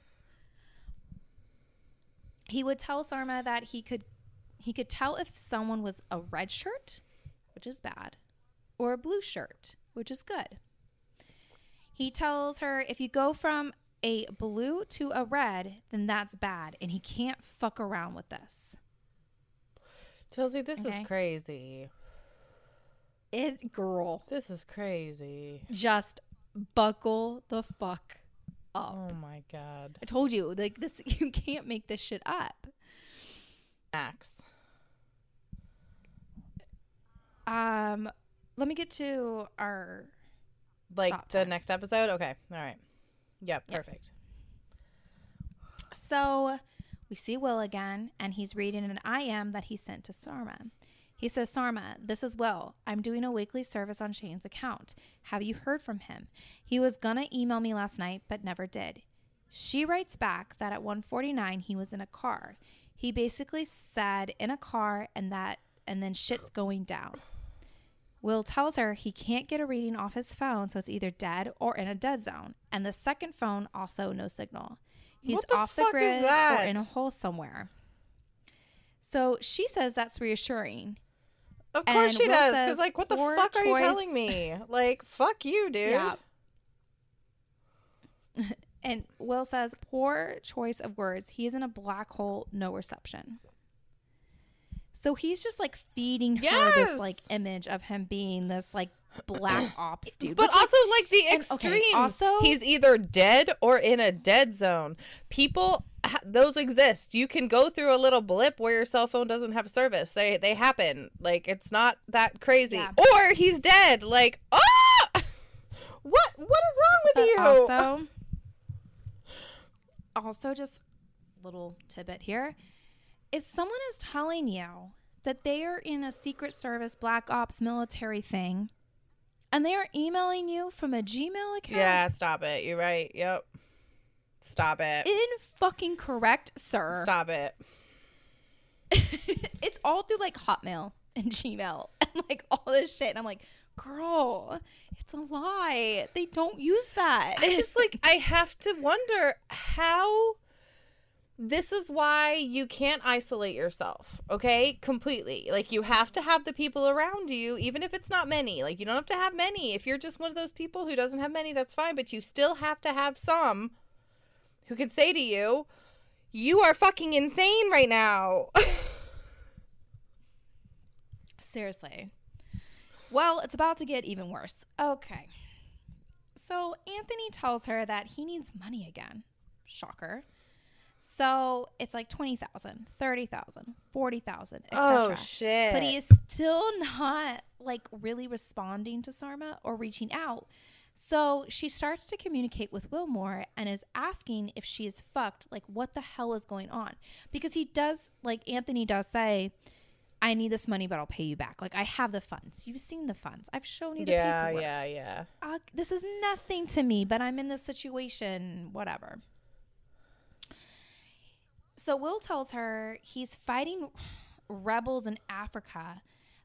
He would tell Sarma that he could he could tell if someone was a red shirt, which is bad, or a blue shirt, which is good. He tells her if you go from a blue to a red, then that's bad, and he can't fuck around with this. Chelsea, this Okay. is crazy. It girl, This is crazy. just buckle the fuck up. Oh my god. I told you, like this, you can't make this shit up. Max. Um, let me get to our. Like the time. next episode? Okay. All right. Yep, Yep. perfect. So we see Will again, and he's reading an IM that he sent to Sarma. He says, Sarma, this is Will. I'm doing a weekly service on Shane's account. Have you heard from him? He was gonna email me last night, but never did. She writes back that at 149 he was in a car. He basically said in a car and that and then shit's going down. Will tells her he can't get a reading off his phone, so it's either dead or in a dead zone. And the second phone also no signal. He's the off the grid or in a hole somewhere. So she says that's reassuring. Of course And she Will does. Because, like, what the "Poor fuck are you telling me? Like, fuck you, dude. Yeah. and Will says, poor choice of words. He is in a black hole, no reception. So he's just like feeding her Yes. this like image of him being this like black ops dude. But also, like, the and, okay, extreme. also- he's either dead or in a dead zone. People, those exist. You can go through a little blip where your cell phone doesn't have service. They they happen. Like, it's not that crazy. Yeah. Or he's dead. Like, ah! What? What is wrong with but you? also, also just little tidbit here. If someone is telling you that they are in a secret service black ops military thing and they are emailing you from a Gmail account, yeah, stop it. You're right. Yep. Stop it. in fucking correct, sir. Stop it. it's all through like Hotmail and Gmail and like all this shit. And I'm like, girl, it's a lie. They don't use that. I just like I have to wonder how this is why you can't isolate yourself, okay? Completely. Like you have to have the people around you even if it's not many. Like you don't have to have many. If you're just one of those people who doesn't have many, that's fine, but you still have to have some who can say to you, "You are fucking insane right now." Seriously. Well, it's about to get even worse. Okay. So Anthony tells her that he needs money again. Shocker. So it's like 20,000, 30,000, 40,000, etc. Oh shit. but he is still not like really responding to Sarma or reaching out. So she starts to communicate with Will more and is asking if she is fucked, like what the hell is going on? Because he does, like Anthony does say, I need this money, but I'll pay you back. Like I have the funds. You've seen the funds. I've shown you the Yeah, paperwork. yeah, yeah. Uh, this is nothing to me, but I'm in this situation, whatever. So Will tells her he's fighting rebels in Africa,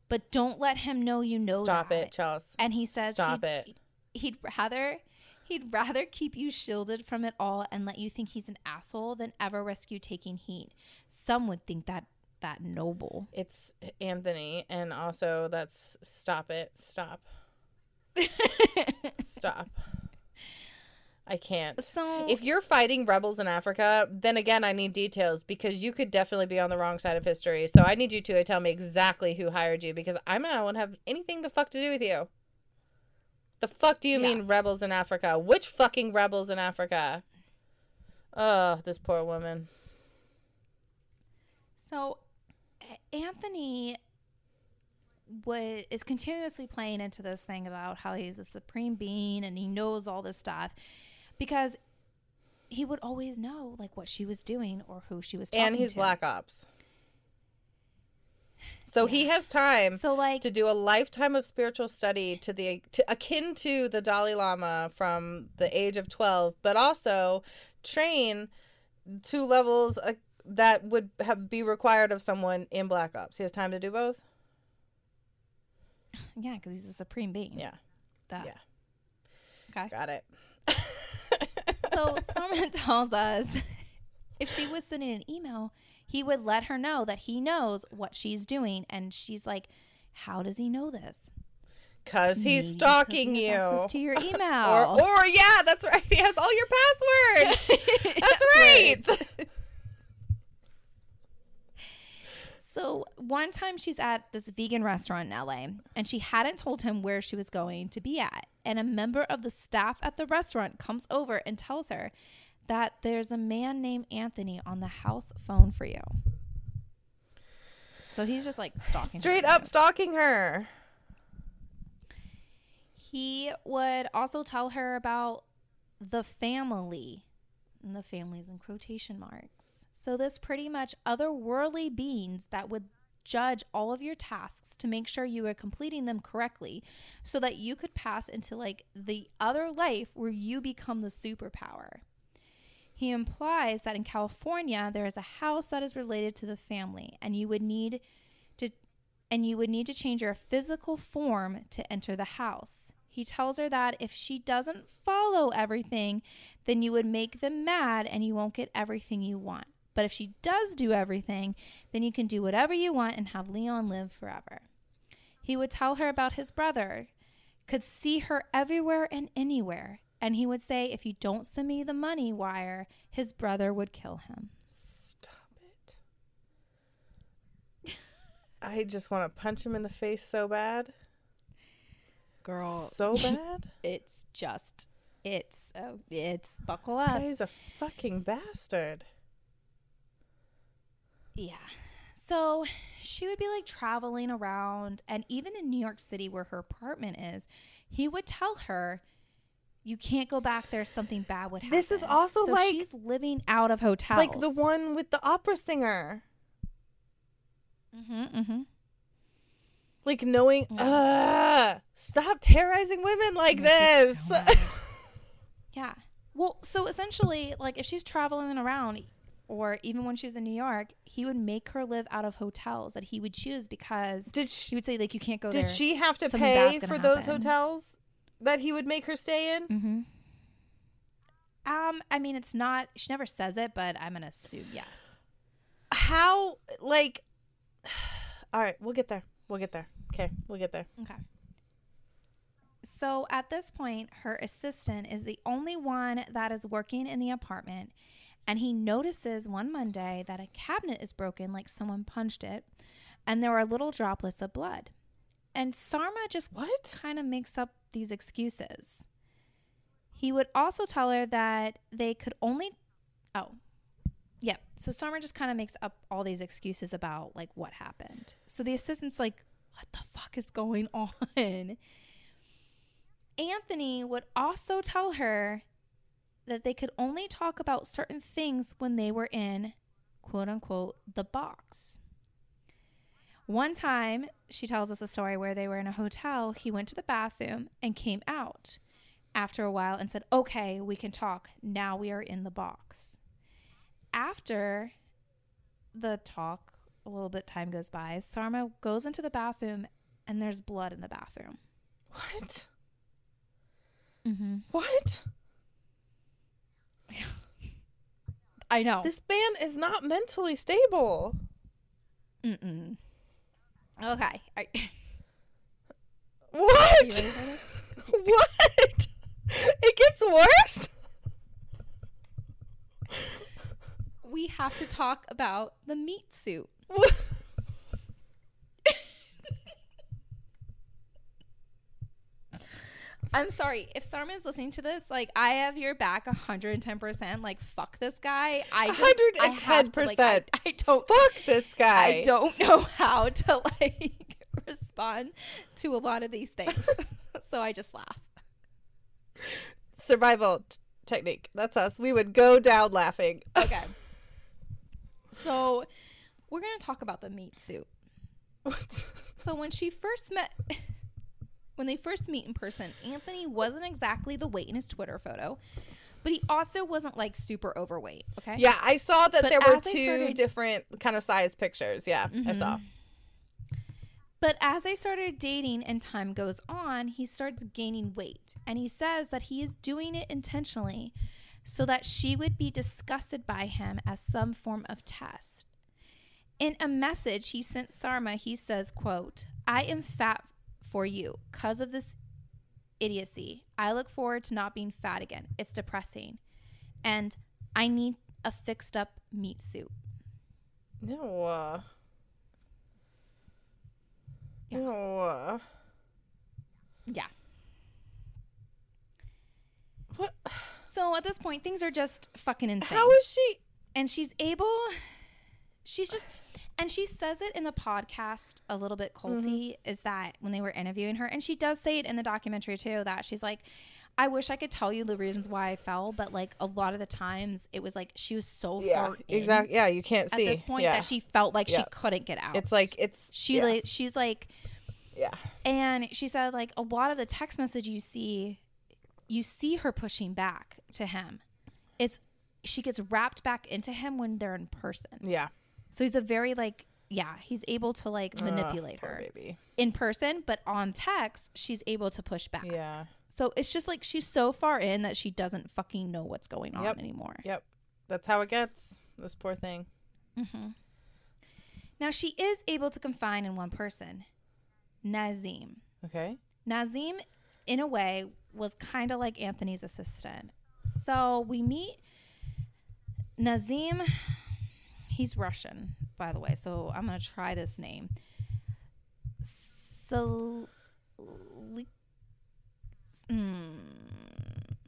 but don't let him know you know Stop that. it, Charles. And he says Stop he'd, it. He'd rather he'd rather keep you shielded from it all and let you think he's an asshole than ever risk you taking heat. Some would think that that noble. It's Anthony, and also that's stop it. Stop. Stop. I can't. So If you're fighting rebels in Africa, then again, I need details because you could definitely be on the wrong side of history. So I need you to uh, tell me exactly who hired you because I'm not want to have anything the fuck to do with you. The fuck do you Yeah. mean rebels in Africa? Which fucking rebels in Africa? Oh, this poor woman. So Anthony would is continuously playing into this thing about how he's a supreme being and he knows all this stuff because he would always know like what she was doing or who she was talking And he's to. Black Ops. So he has time So like to do a lifetime of spiritual study to the to, akin to the Dalai Lama from the age of 12 but also train two levels uh, that would have be required of someone in Black Ops. He has time to do both? yeah, because he's a supreme being. Yeah. Duh. Yeah. Okay. Got it. So Sarman tells us if she was sending an email, he would let her know that he knows what she's doing, and she's like, "How does he know this?" Cuz he's stalking he you. to your or email. or yeah, that's right. He has all your passwords. That's right. So one time she's at this vegan restaurant in LA and she hadn't told him where she was going to be at. And a member of the staff at the restaurant comes over and tells her that there's a man named Anthony on the house phone for you. So he's just like stalking her. Straight up stalking her. He would also tell her about the family. And the family's in quotation marks. So this pretty much otherworldly beings that would judge all of your tasks to make sure you are completing them correctly so that you could pass into like the other life where you become the superpower. He implies that in California there is a house that is related to the family and you would need to and you would need to change your physical form to enter the house. He tells her that if she doesn't follow everything, then you would make them mad and you won't get everything you want. But if she does do everything, then you can do whatever you want and have Leon live forever. He would tell her about his brother, could see her everywhere and anywhere. And he would say, if you don't send me the money wire, his brother would kill him. Stop it. I just want to punch him in the face so bad. Girl, So bad. it's just, it's, oh, it's buckle this up. guy's a fucking bastard. Yeah. So she would be like traveling around, and even in New York City, where her apartment is, he would tell her, "You can't go back there. Something bad would happen." This is also So like- she's living out of hotels, Like the one with the opera singer. hmm hmm Like knowing, uh, stop terrorizing women like this. Yeah. Well, so essentially, like if she's traveling around, or even when she was in New York, he would make her live out of hotels that he would choose because did he she? would say like you can't go Did there. Did she have to something pay for gonna those hotels that he would make her stay in? Mm-hmm. Um, I mean, it's not. She never says it, but I'm gonna assume yes. How? Like, all right, we'll get there. We'll get there. Okay, we'll get there. Okay. So at this point, her assistant is the only one that is working in the apartment, and he notices one Monday that a cabinet is broken, like someone punched it, and there are little droplets of blood. And Sarma just What? kind of makes up these excuses. He would also tell her that they could only. Oh. Yep. So Sarma just kind of makes up all these excuses about like what happened. So the assistant's like, what the fuck is going on? Anthony would also tell her that they could only talk about certain things when they were in quote unquote the box. One time, she tells us a story where they were in a hotel. He went to the bathroom and came out after a while and said, Okay, we can talk. Now we are in the box. After the talk, a little bit time goes by, Sarma goes into the bathroom and there's blood in the bathroom. What? Mm-hmm. What? I know. This man is not mentally stable. Mm-mm. Okay. Are, What? are you ready for this? what? It gets worse? We have to talk about the meat suit. I'm sorry if Sarma is listening to this. Like, I have your back 110. percent Like, fuck this guy. I just, I have to, like, I, I don't. Fuck this guy. I don't know how to like respond to a lot of these things, so I just laugh. Survival t- technique. That's us. We would go down laughing. Okay. So, we're gonna talk about the meat suit. What? So when she first met, when they first meet in person, Anthony wasn't exactly the weight in his Twitter photo, but he also wasn't like super overweight. Okay. Yeah, I saw that But there were two started- different kind of size pictures. Yeah, I mm-hmm. saw. But as I started dating and time goes on, he starts gaining weight. And he says that he is doing it intentionally so that she would be disgusted by him as some form of test. In a message he sent Sarma, he says, quote, I am fat for you because of this idiocy. I look forward to not being fat again. It's depressing. And I need a fixed up meat suit. No. Uh, Yeah. No. Uh, Yeah. what? So at this point, things are just fucking insane. How is she? and she's able she's just and she says it in the podcast a little bit mm-hmm. culty is that when they were interviewing her and she does say it in the documentary too that she's like I wish I could tell you the reasons why I fell, but like a lot of the times it was like she was so Yeah, far exactly. Yeah, you can't see at this point yeah. that she felt like she couldn't get out. It's like it's she yeah, like she's like yeah. and she said like a lot of the text message you see you see her pushing back to him. It's she gets wrapped back into him when they're in person. Yeah. So he's a very like yeah, he's able to like manipulate poor her baby. in person, but on text she's able to push back. Yeah. So it's just like she's so far in that she doesn't fucking know what's going on Yep. anymore. Yep. That's how it gets. This poor thing. hmm Now she is able to confine in one person, Nazim. Okay. Nazim, in a way, was kind of like Anthony's assistant. So we meet Nazim. He's Russian, by the way. So I'm going to try this name. Sal- mm.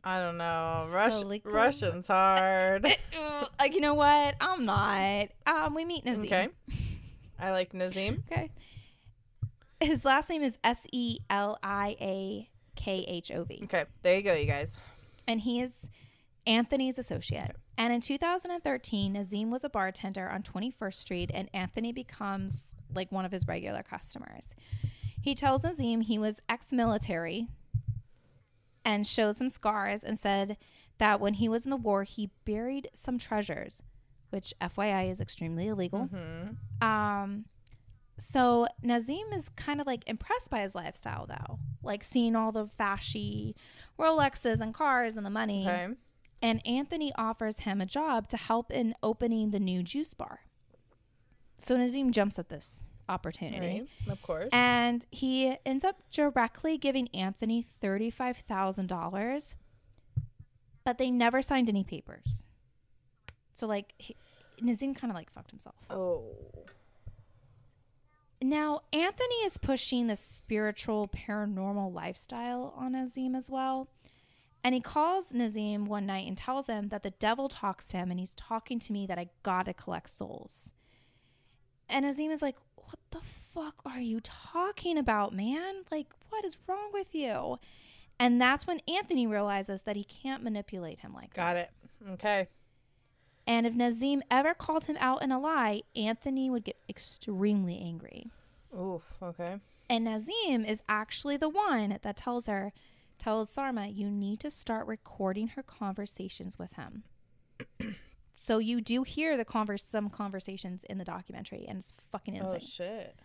I don't know. Rush-? Russian's hard. like, you know what? I'm not. Um, we meet Nazim. okay. I like Nazim. Okay. His last name is S E L I A K H O V. Okay. There you go, you guys. and he is Anthony's associate. And in 2013, Nazim was a bartender on 21st Street, and Anthony becomes like one of his regular customers. He tells Nazim he was ex military and shows him scars and said that when he was in the war, he buried some treasures, which FYI is extremely illegal. hmm Um, so Nazim is kind of like impressed by his lifestyle, though, like seeing all the fashy Rolexes and cars and the money. Okay. And Anthony offers him a job to help in opening the new juice bar. So Nazim jumps at this opportunity. Right. Of course. And he ends up directly giving Anthony $35,000, but they never signed any papers. So, like, he, Nazim kind of like fucked himself. oh. Now, Anthony is pushing the spiritual paranormal lifestyle on Nazim as well. And he calls Nazim one night and tells him that the devil talks to him and he's talking to me that I gotta collect souls. And Nazim is like, What the fuck are you talking about, man? Like, what is wrong with you? And that's when Anthony realizes that he can't manipulate him like that. Got it. Okay. And if Nazim ever called him out in a lie, Anthony would get extremely angry. Oof. Okay. And Nazim is actually the one that tells her, tells Sarma, you need to start recording her conversations with him. so you do hear the converse some conversations in the documentary, and it's fucking oh, insane. Oh shit.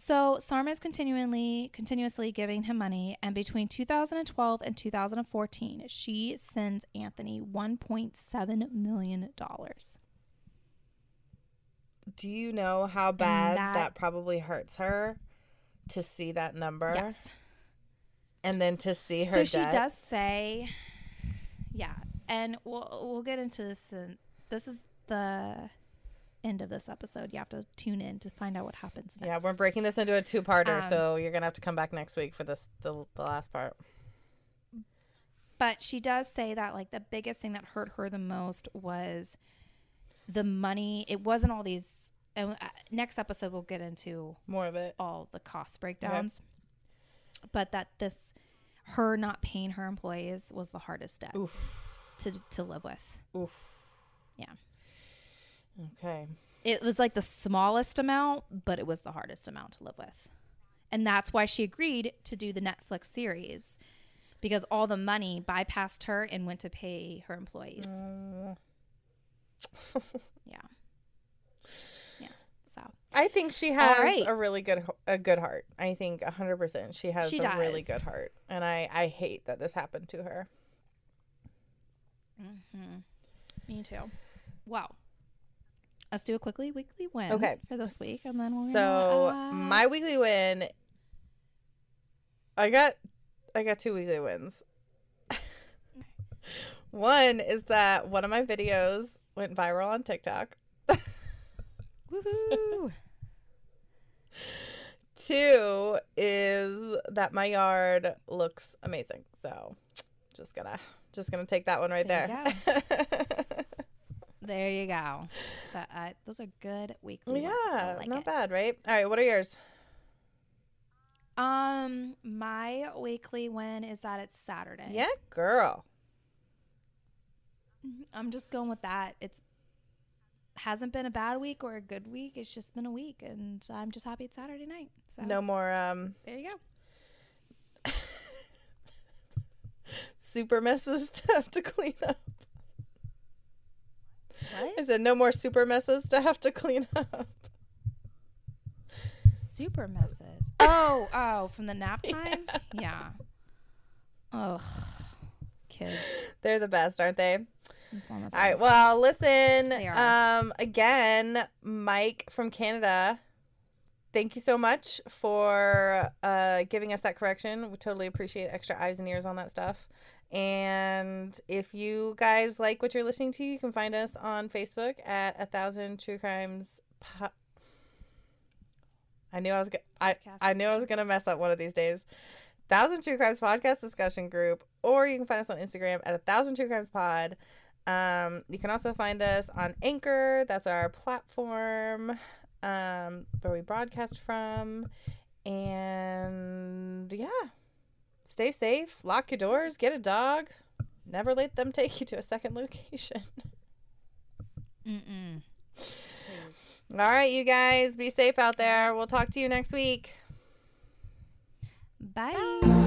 So Sarma is continually continuously giving him money, and between 2012 and 2014, she sends Anthony 1.7 million dollars. Do you know how bad that- that, probably hurts her to see that number Yes. And then to see her So she does say, yeah, and we'll we'll get into this. In, this is the end of this episode. You have to tune in to find out what happens next. Yeah, we're breaking this into a two-parter, Um, so you're gonna have to come back next week for this the, the last part. but she does say that like the biggest thing that hurt her the most was the money. It wasn't all these. And uh, next episode we'll get into More of it. all the cost breakdowns, but that this her not paying her employees was the hardest debt Oof. to to live with. Oof. Yeah. Okay. It was like the smallest amount, but it was the hardest amount to live with. And that's why she agreed to do the Netflix series because all the money bypassed her and went to pay her employees. Mm. Yeah. I think she has right. a really good a good heart. I think 100% she has She a really good heart. And I I hate that this happened to her. me too. Wow. Let's do a quickly weekly win Okay. for this week and then we're So, gonna, uh, my weekly win I got I got two weekly wins. One is that one of my videos went viral on TikTok. Woohoo. Two is that my yard looks amazing. So, just gonna just gonna take that one right There there. there you go. That uh, those are good weekly yeah, like not it. bad, right? All right, what are yours? Um, my weekly win is that it's Saturday. Yeah, girl. I'm just going with that. It's hasn't been a bad week or a good week. It's just been a week, and I'm just happy it's Saturday night. So No more um there you go. super messes to have to clean up. I said no more super messes to have to clean up. Super messes. Oh, oh, from the nap time. Yeah. Ugh, kids. They're the best, aren't they? All right. Well, listen. Um, again, Mike from Canada. Thank you so much for uh, giving us that correction. We totally appreciate extra eyes and ears on that stuff. And if you guys like what you're listening to, you can find us on Facebook at a thousand true crimes. Po- I knew I was. Go- I I knew I was gonna mess up one of these days. Thousand True Crimes Podcast discussion group, or you can find us on Instagram at a thousand True Crimes Pod. Um, you can also find us on Anchor. That's our platform um, where we broadcast from. And yeah, stay safe. Lock your doors. Get a dog. Never let them take you to a second location. Mm-mm. All right, you guys, be safe out there. We'll talk to you next week. Bye.